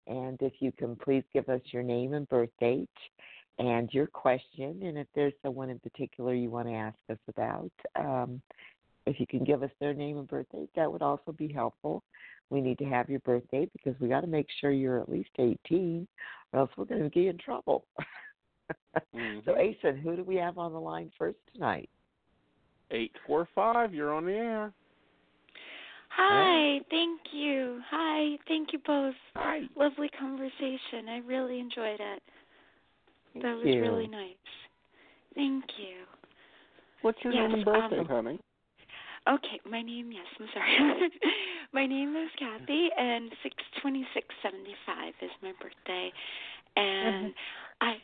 S3: And if you can please give us your name and birth date and your question, and if there's someone in particular you want to ask us about, um, if you can give us their name and birth date, that would also be helpful. We need to have your birth date because we got to make sure you're at least 18, or else we're going to get in trouble.
S2: Mhm. (laughs)
S3: So, Aeson, who do we have on the line first tonight?
S2: Eight four five, you're on the air.
S7: Hi, thank you. Hi, thank you both.
S2: Hi.
S7: Lovely conversation. I really enjoyed it.
S3: Thank
S7: that was
S3: you.
S7: really nice. Thank you.
S2: What's your
S7: Yes,
S2: name and birthday,
S7: um,
S2: honey?
S7: Okay, my name, yes, I'm sorry. (laughs) my name is Kathy, and 62675 is my birthday. And I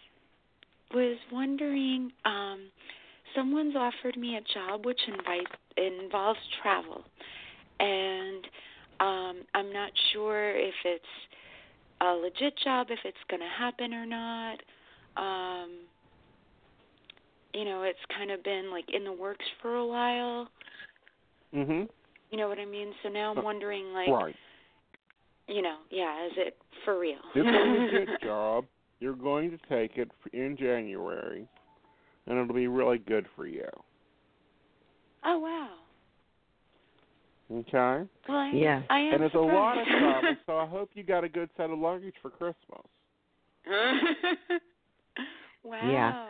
S7: was wondering, um, someone's offered me a job which invite, involves travel. And um, I'm not sure if it's a legit job, if it's going to happen or not. Um, you know, it's kind of been like in the works for a while.
S2: Mhm.
S7: You know what I mean? So now
S2: Uh,
S7: I'm wondering, like,
S2: Right.
S7: you know, yeah, is it for real?
S2: It's a legit (laughs) job. You're going to take it in January, and it'll be really good for you.
S7: oh wow.
S2: Okay.
S7: Well, I,
S3: Yeah.
S7: I am
S2: And it's a lot of
S7: surprised.
S2: travel, (laughs) so I hope you got a good set of luggage for Christmas. (laughs)
S7: wow.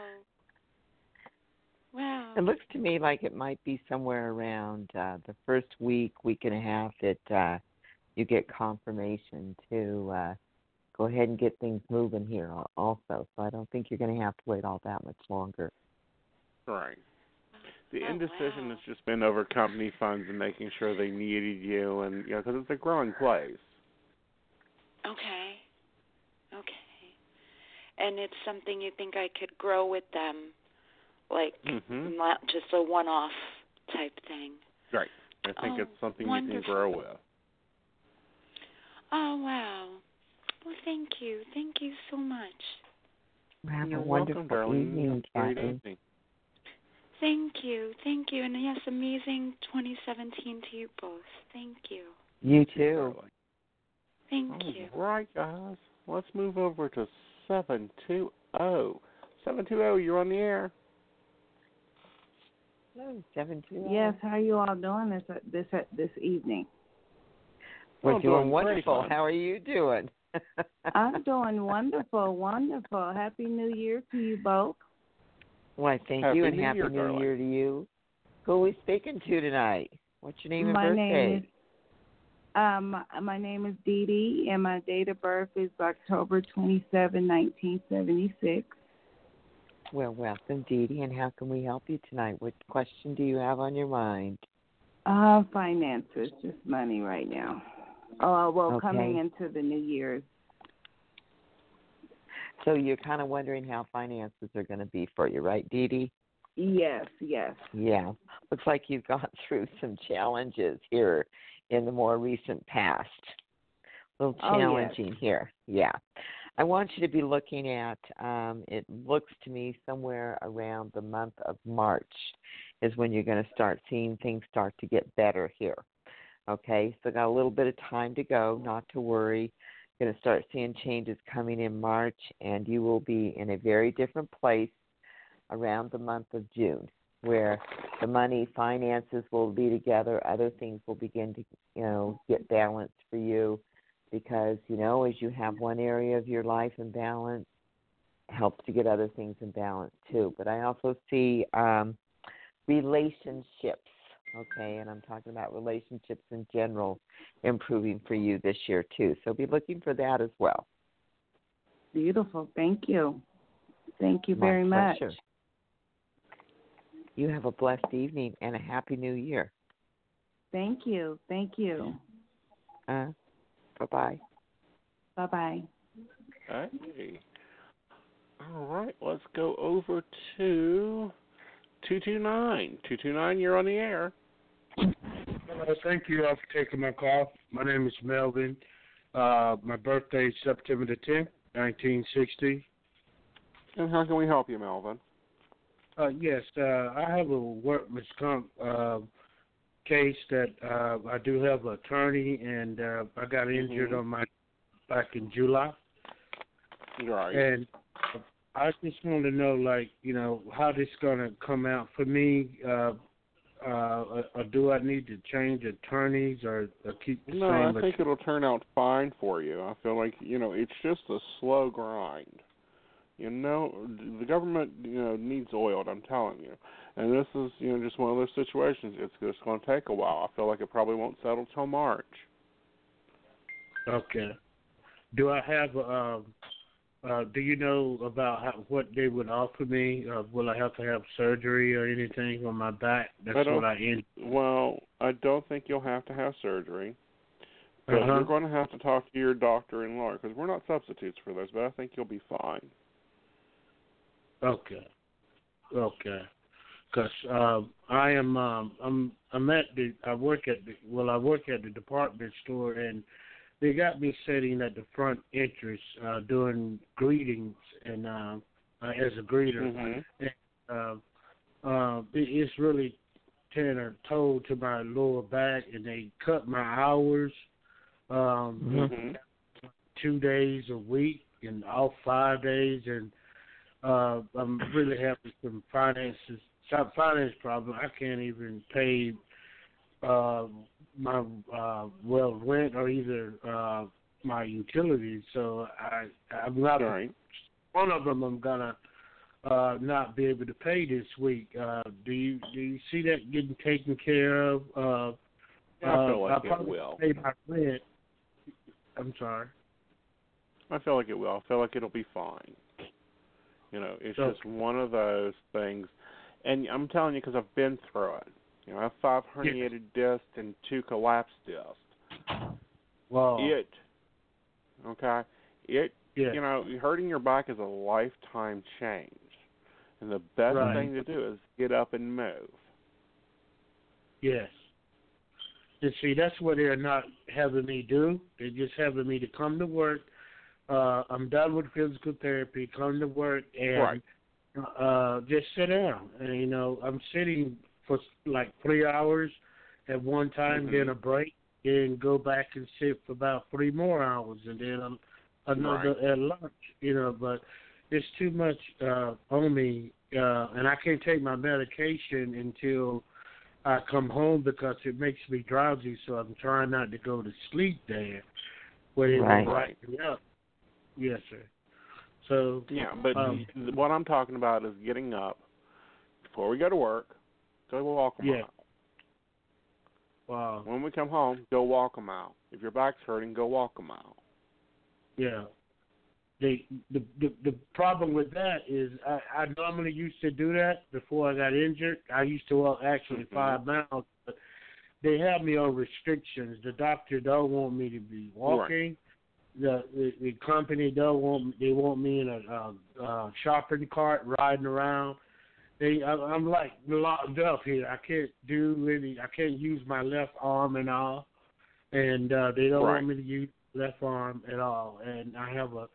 S7: Wow.
S3: It looks to me like it might be somewhere around uh, the first week, week and a half that uh, you get confirmation to uh, go ahead and get things moving here also. So I don't think you're going to have to wait all that much longer.
S2: Right. The
S7: Oh,
S2: indecision
S7: wow.
S2: has just been over company funds and making sure they needed you, and you know, because it's a growing place.
S7: Okay. Okay. And it's something you think I could grow with them, like
S2: Mm-hmm.
S7: not just a one-off type thing.
S2: Right. I think
S7: Oh,
S2: it's something you can grow with.
S7: Oh wow. Well, thank you. Thank you so much.
S3: Have
S2: You're
S3: a wonderful
S2: welcome, darling.
S3: evening,
S2: Have a great
S3: Kathy.
S2: Evening.
S7: Thank you. Thank you. And yes, amazing 2017 to you both. Thank you.
S3: You too.
S2: Darling.
S7: Thank you.
S2: All right, guys. Let's move over to seven two zero. Seven two zero. You're on the air.
S3: Hello, seven two. Oh.
S8: Yes, how are you all doing this uh, this uh, this evening?
S3: We're doing
S2: doing
S3: wonderful.
S2: hon.
S3: How are you doing?
S8: I'm doing wonderful, wonderful. Happy New Year to you both.
S3: Why, thank
S2: Happy
S3: you, and
S2: New
S3: happy
S2: Year,
S3: New
S2: darling.
S3: Year to you. Who are we speaking to tonight? What's your name and
S8: my
S3: birthday?
S8: name is um my name is Dee Dee and my date of birth is October twenty seven, nineteen seventy six.
S3: Well, welcome, Dee Dee, and how can we help you tonight? What question do you have on your mind?
S8: Uh finances, just money right now. Oh well
S3: Okay.
S8: coming into the new year's.
S3: So you're kind of wondering how finances are going to be for you, right, Dee Dee?
S8: Yes, yes.
S3: Yeah. Looks like you've gone (laughs) through some challenges here in the more recent past. A little
S8: Oh, yes.
S3: challenging here. Yeah. I want you to be looking at, um, it looks to me somewhere around the month of March is when you're going to start seeing things start to get better here. Okay, so got a little bit of time to go, not to worry. Going to start seeing changes coming in March, and you will be in a very different place around the month of June, where the money, finances will be together, other things will begin to, you know, get balanced for you, because you know, as you have one area of your life in balance, helps to get other things in balance too. But I also see um, relationships, okay, and I'm talking about relationships in general improving for you this year too. So be looking for that as well.
S8: Beautiful. Thank you. Thank you
S3: My
S8: very much.
S3: pleasure. You have a blessed evening and a happy new year.
S8: Thank you. Thank you.
S3: Uh, bye bye.
S8: Bye bye.
S2: Hey. All right, let's go over to 229. 229, you're on the air.
S9: Hello, thank you all for taking my call. My name is Melvin. Uh, my birthday is September the 10th, 1960.
S2: And how can we help you, Melvin?
S9: Uh, yes, uh, I have a workman's comp uh, case that uh, I do have an attorney, and uh, I got injured
S2: Mhm.
S9: on my back in July,
S2: Right.
S9: and I just want to know, like, you know, how this gonna come out for me. Uh, uh, or do I need to change attorneys or, or keep the
S2: No, I
S9: same?
S2: think it'll turn out fine for you. I feel like you know it's just a slow grind. You know, the government you know needs oiled. I'm telling you, and this is you know just one of those situations. It's just going to take a while. I feel like it probably won't settle till March.
S9: Okay. Do I have uh uh do you know about how, what they would offer me? Uh, will I have to have surgery or anything on my back? That's
S2: I
S9: what I in
S2: Well, I don't think you'll have to have surgery, but
S9: Uh-huh.
S2: you're going to have to talk to your doctor-in-law because we're not substitutes for those. But I think you'll be fine.
S9: Okay. Okay. Cuz um I am um I'm I'm at the I work at the well I work at the department store and they got me sitting at the front entrance uh doing greetings and um uh, as a greeter.
S2: Mhm.
S9: uh, uh, it, it's really taking a toll to my lower back, and they cut my hours um,
S2: Mhm.
S9: two days a week and off five days, and uh, I'm really having some finances, some finance problem. I can't even pay uh, my uh, well rent or either uh, my utilities. So I I'm not
S2: Right.
S9: one of them I'm gonna uh, not be able to pay this week. Uh, do you do you see that getting taken care of? Uh,
S2: I feel
S9: uh,
S2: like
S9: I'll
S2: it will.
S9: Pay my rent. I'm sorry.
S2: I feel like it will. I feel like it'll be fine. You know, it's
S9: So-
S2: just one of those things, and I'm telling you because I've been through it. You know, I have five herniated discs and two collapsed discs.
S9: Wow.
S2: It, okay, it,
S9: Yeah.
S2: you know, hurting your back is a lifetime change, and the best
S9: Right.
S2: thing to do is get up and move.
S9: Yes. And see, that's what they're not having me do. They're just having me to come to work. Uh, I'm done with physical therapy. Come to work and
S2: Right.
S9: uh, just sit down. And you know, I'm sitting for like three hours at one time,
S2: Mhm.
S9: then a break, then go back and sit for about three more hours, and then another
S2: Right.
S9: at lunch. You know, but it's too much uh, on me, uh, and I can't take my medication until I come home because it makes me drowsy. So I'm trying not to go to sleep there, where they
S3: Right.
S9: will wake me up. Yes, sir. So
S2: Yeah, but
S9: um,
S2: what I'm talking about is getting up before we go to work. Go walk them
S9: Yeah.
S2: out.
S9: wow,
S2: When we come home, go walk them out. If your back's hurting, go walk them out.
S9: yeah. The, the the the problem with that is I, I normally used to do that before I got injured. I used to walk actually
S2: Mhm.
S9: five miles, but they have me on restrictions. The doctor don't want me to be walking. The, the the company don't want they want me in a, a, a shopping cart riding around. They I, I'm like locked up here. I can't do any. I can't use my left arm and all, and uh, they don't
S2: Right.
S9: want me to use left arm at all. And I have a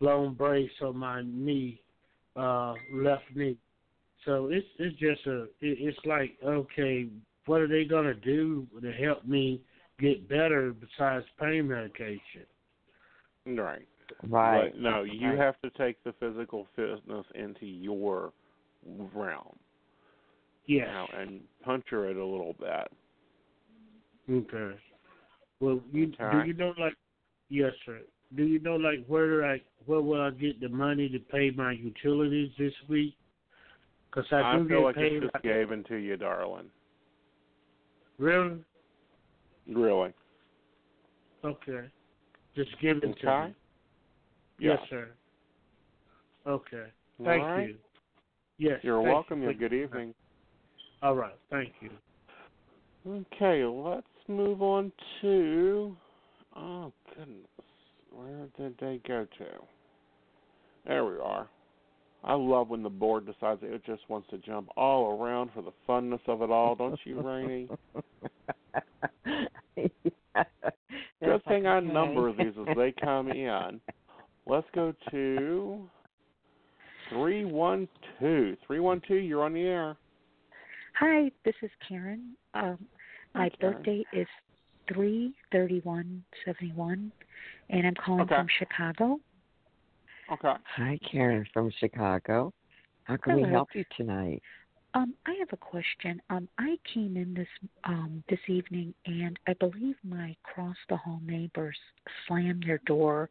S9: blown brace on my knee, uh, left knee. So it's it's just a it, it's like okay, what are they gonna do to help me get better besides pain medication?
S2: Right.
S3: Right.
S2: But no, you
S3: Right.
S2: have to take the physical fitness into your realm
S9: Yes.
S2: now and puncture it a little bit.
S9: Okay. Well, you do
S2: Okay.
S9: you know like yes, sir. Do you know like where do I where will I get the money to pay my utilities this week? Because I
S2: I
S9: do
S2: feel
S9: get
S2: like
S9: paid.
S2: it's just given to you, darling.
S9: Really?
S2: Really.
S9: Okay. Just give it to me.
S2: Yeah.
S9: Yes, sir. Okay. Thank
S2: right.
S9: you. Yes.
S2: You're
S9: thank
S2: welcome.
S9: You.
S2: You good evening.
S9: All right. Thank you.
S2: Okay, let's move on to. Oh goodness, where did they go to? There we are. I love when the board decides it just wants to jump all around for the funness of it all, don't you, Rainey? (laughs) Good thing I number these as they come in. Let's go to three one two. Three one two. You're on the air.
S10: Hi, this is Karen. Um, my
S2: Karen.
S10: birthday is three thirty one seventy one, and I'm calling
S2: Okay.
S10: from Chicago.
S2: Okay.
S3: Hi, Karen from Chicago. How can we help you tonight?
S10: Um, I have a question. Um, I came in this um this evening, and I believe my cross the hall neighbors slammed their door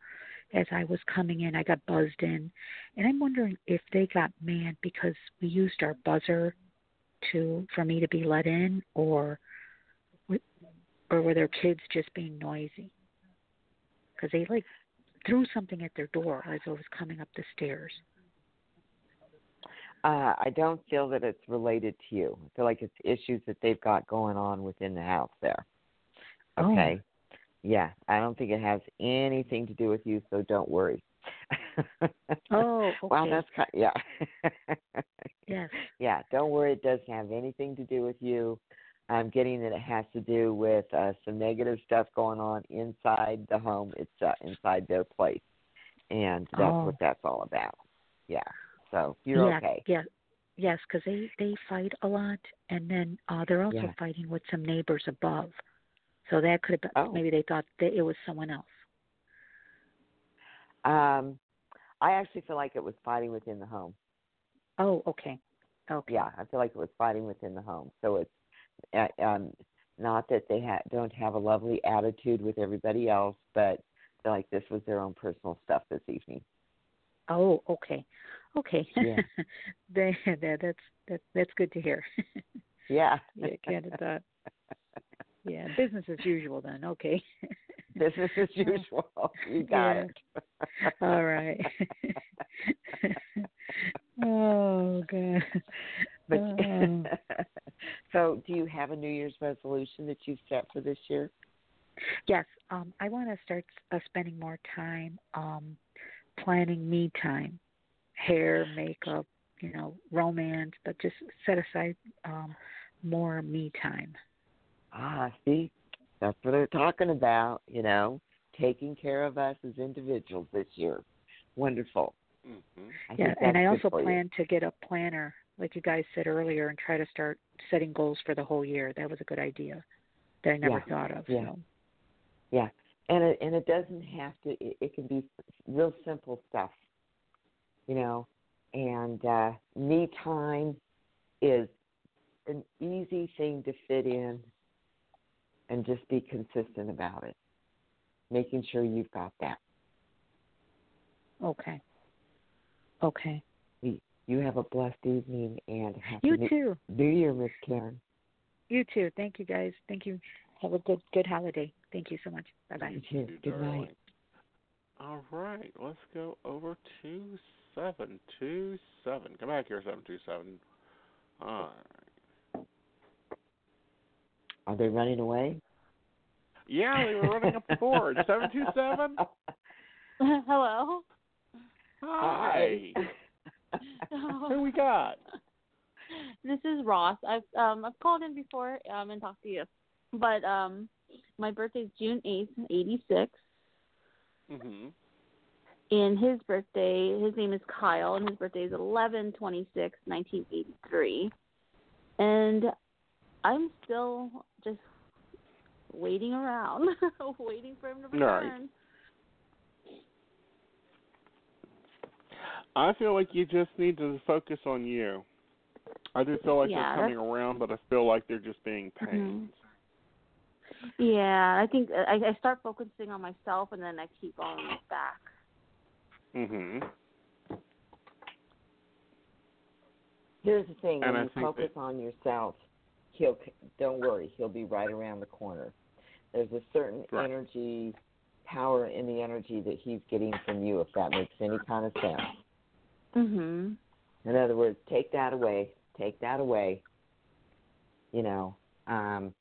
S10: as I was coming in. I got buzzed in, and I'm wondering if they got mad because we used our buzzer to for me to be let in, or or were their kids just being noisy? Because they like threw something at their door as I was coming up the stairs.
S3: Uh, I don't feel that it's related to you. I feel like it's issues that they've got going on within the house there.
S10: Oh.
S3: Yeah, I don't think it has anything to do with you, so don't worry.
S10: Oh, (laughs)
S3: Well,
S10: okay.
S3: that's kind of, yeah.
S10: Yes. (laughs)
S3: Yeah, don't worry. It doesn't have anything to do with you. I'm getting that it has to do with uh, some negative stuff going on inside the home. It's uh, inside their place, and that's
S10: Oh.
S3: what that's all about. Yeah. So you're
S10: yeah,
S3: okay.
S10: Yeah, yes, because they they fight a lot, and then uh they're also
S3: Yeah.
S10: fighting with some neighbors above. So that could have been
S3: Oh.
S10: maybe they thought that it was someone else.
S3: Um, I actually feel like it was fighting within the home.
S10: Oh, okay, okay.
S3: Yeah, I feel like it was fighting within the home. So it's uh, um, not that they ha- don't have a lovely attitude with everybody else, but like this was their own personal stuff this evening.
S10: Oh, okay. Okay.
S3: Yeah. (laughs)
S10: that, that, that's that, that's good to hear. (laughs)
S3: Yeah.
S10: yeah, thought. Yeah, business as usual then. Okay. (laughs)
S3: Business as (laughs) usual. (laughs) You got
S10: Yeah.
S3: it.
S10: All right. oh god.
S3: But
S10: Um,
S3: so, do you have a New Year's resolution that you've set for this year?
S10: yes, um, I want to start uh, spending more time um, planning me time, hair, makeup, you know, romance, but just set aside um, more me time.
S3: Ah, see, that's what they're talking about. You know, taking care of us as individuals this year. Wonderful.
S2: Mm-hmm.
S10: Yeah, and I also
S3: for you.
S10: plan to get a planner, like you guys said earlier, and try to start setting goals for the whole year. That was a good idea that I never
S3: Yeah,
S10: thought of.
S3: yeah.
S10: So
S3: Yeah, and it and it doesn't have to. It, it can be real simple stuff, you know. And uh, me time is an easy thing to fit in, and just be consistent about it. Making sure you've got that.
S10: okay, okay.
S3: You- You have a blessed evening and happy
S10: You
S3: new,
S10: too.
S3: New Year, Miss Karen.
S10: You too. Thank you guys. Thank you. Have a good good holiday. Thank you so much. Bye bye.
S3: You too. Good night.
S2: All right, let's go over to seven two seven. Come back here, seven two seven. All right.
S3: Are they running away?
S2: Yeah, they were running up the board. (laughs) Seven two seven.
S11: Hello.
S2: Hi. (laughs) Who we got?
S11: This is Ross. I've um I've called in before um and talked to you, but um my birthday is June eighth, eighty six,
S2: Mhm.
S11: and his birthday his name is Kyle, and his birthday is eleven twenty six, nineteen eighty three, and I'm still just waiting around, (laughs) waiting for him to
S2: All right.
S11: return.
S2: I feel like you just need to focus on you. I do feel like
S11: Yeah,
S2: they're coming around, but I feel like they're just being pains.
S11: Mhm. Yeah, I think uh, I, I start focusing on myself, and then I keep on back.
S2: Mhm.
S3: Here's the thing:
S2: And
S3: when
S2: I
S3: you
S2: think
S3: focus on yourself, he'll don't worry, he'll be right around the corner. There's a certain
S2: Right.
S3: energy, power in the energy that he's getting from you, if that makes any kind of sense.
S11: Mhm.
S3: In other words, take that away, take that away, you know, um,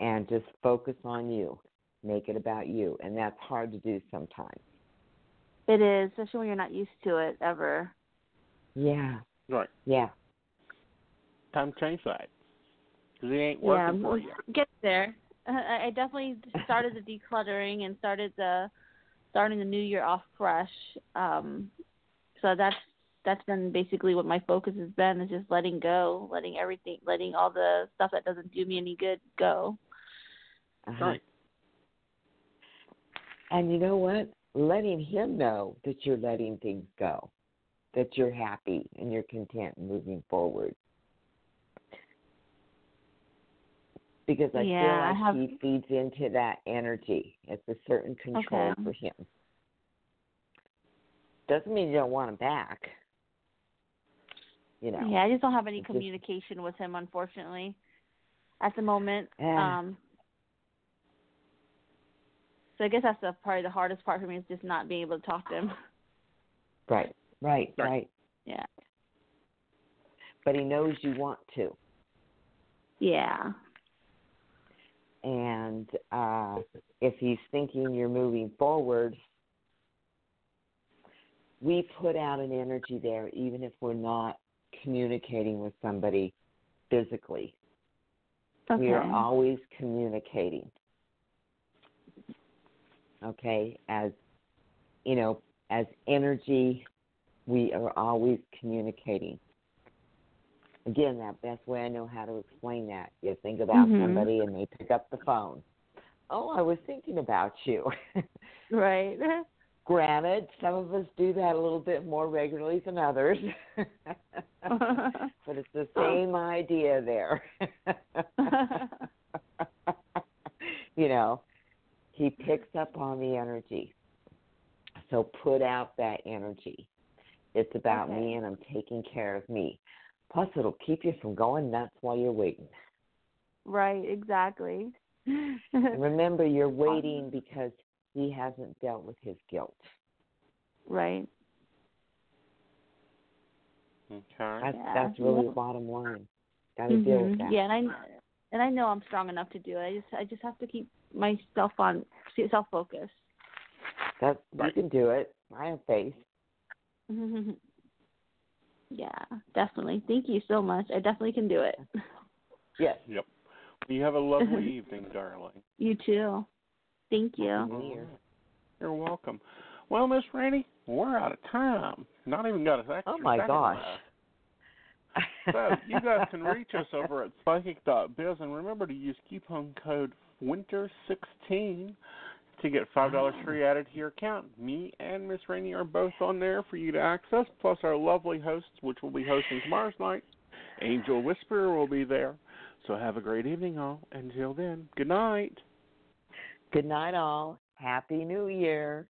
S3: and just focus on you. Make it about you, and that's hard to do sometimes.
S11: It is, especially when you're not used to it ever.
S3: Yeah,
S2: Right.
S3: yeah.
S2: Time to change that. 'Cause it ain't
S11: Yeah,
S2: working for you.
S11: get there. (laughs) I definitely started the decluttering and started the starting the new year off fresh. Um, so that's that's been basically what my focus has been is just letting go, letting everything, letting all the stuff that doesn't do me any good go.
S3: Uh-huh. And you know what? Letting him know that you're letting things go, that you're happy and you're content moving forward. Because I
S11: Yeah,
S3: feel like
S11: have-
S3: he feeds into that energy. It's a certain control
S11: Okay.
S3: for him. Doesn't mean you don't want him back. You know.
S11: Yeah, I just don't have any
S3: It's just-
S11: communication with him, unfortunately, at the moment.
S3: Yeah.
S11: Um, so I guess that's the probably the hardest part for me is just not being able to talk to him.
S3: Right, right,
S2: Right.
S3: right.
S11: Yeah.
S3: But he knows you want to.
S11: Yeah.
S3: And uh, if he's thinking you're moving forward, we put out an energy there, even if we're not communicating with somebody physically. We are always communicating. Okay, as you know, as energy, we are always communicating. Again, that best way I know how to explain that. You think about
S11: Mhm.
S3: somebody and they pick up the phone. Oh, I was thinking about you. (laughs)
S11: Right.
S3: Granted, some of us do that a little bit more regularly than others. (laughs) but it's the same idea there. (laughs) you know, he picks up on the energy. So put out that energy. It's about
S11: Okay.
S3: me and I'm taking care of me. Plus, it'll keep you from going That's why you're waiting.
S11: Right, exactly.
S3: Remember, you're (laughs) waiting because he hasn't dealt with his guilt.
S11: right.
S2: Okay.
S3: That's
S11: Yeah.
S3: that's really
S11: Yeah.
S3: the bottom line. Got to deal mm-hmm.
S11: with
S3: that.
S11: Yeah, and I and I know I'm strong enough to do it. I just I just have to keep myself on self focus.
S3: That you can do it. I have faith. (laughs)
S11: yeah, definitely. Thank you so much. I definitely can do it.
S3: Yes.
S2: Yep. You have a lovely (laughs) evening, darling.
S11: You too. Thank you.
S2: All right. You're welcome. Well, Miss Rainey, we're out of time. Not even got a extra
S3: Oh my gosh.
S2: left. So you guys can reach us over at psychic.biz and remember to use coupon code winter16 to get five dollars ah. free added to your account. Me and Miss Rainey are both on there for you to access, plus our lovely hosts, which will be hosting tomorrow's night. Angel Whisperer will be there. So have a great evening, all. Until then, good night.
S3: Good night, all. Happy New Year.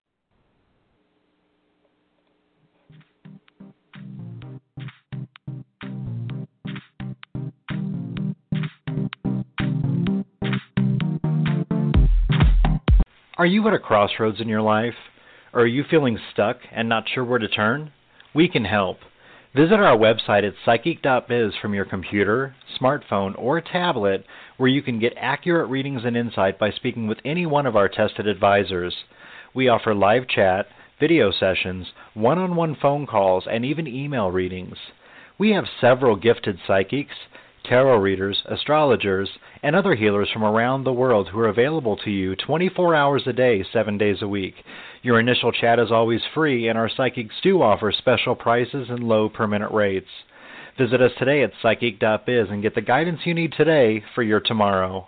S5: Are you at a crossroads in your life? Or are you feeling stuck and not sure where to turn? We can help. Visit our website at psychic.biz from your computer, smartphone, or tablet where you can get accurate readings and insight by speaking with any one of our tested advisors. We offer live chat, video sessions, one on one phone calls, and even email readings. We have several gifted psychics, tarot readers, astrologers, and other healers from around the world who are available to you 24 hours a day, 7 days a week. Your initial chat is always free, and our psychics do offer special prices and low per minute rates. Visit us today at psychic.biz and get the guidance you need today for your tomorrow.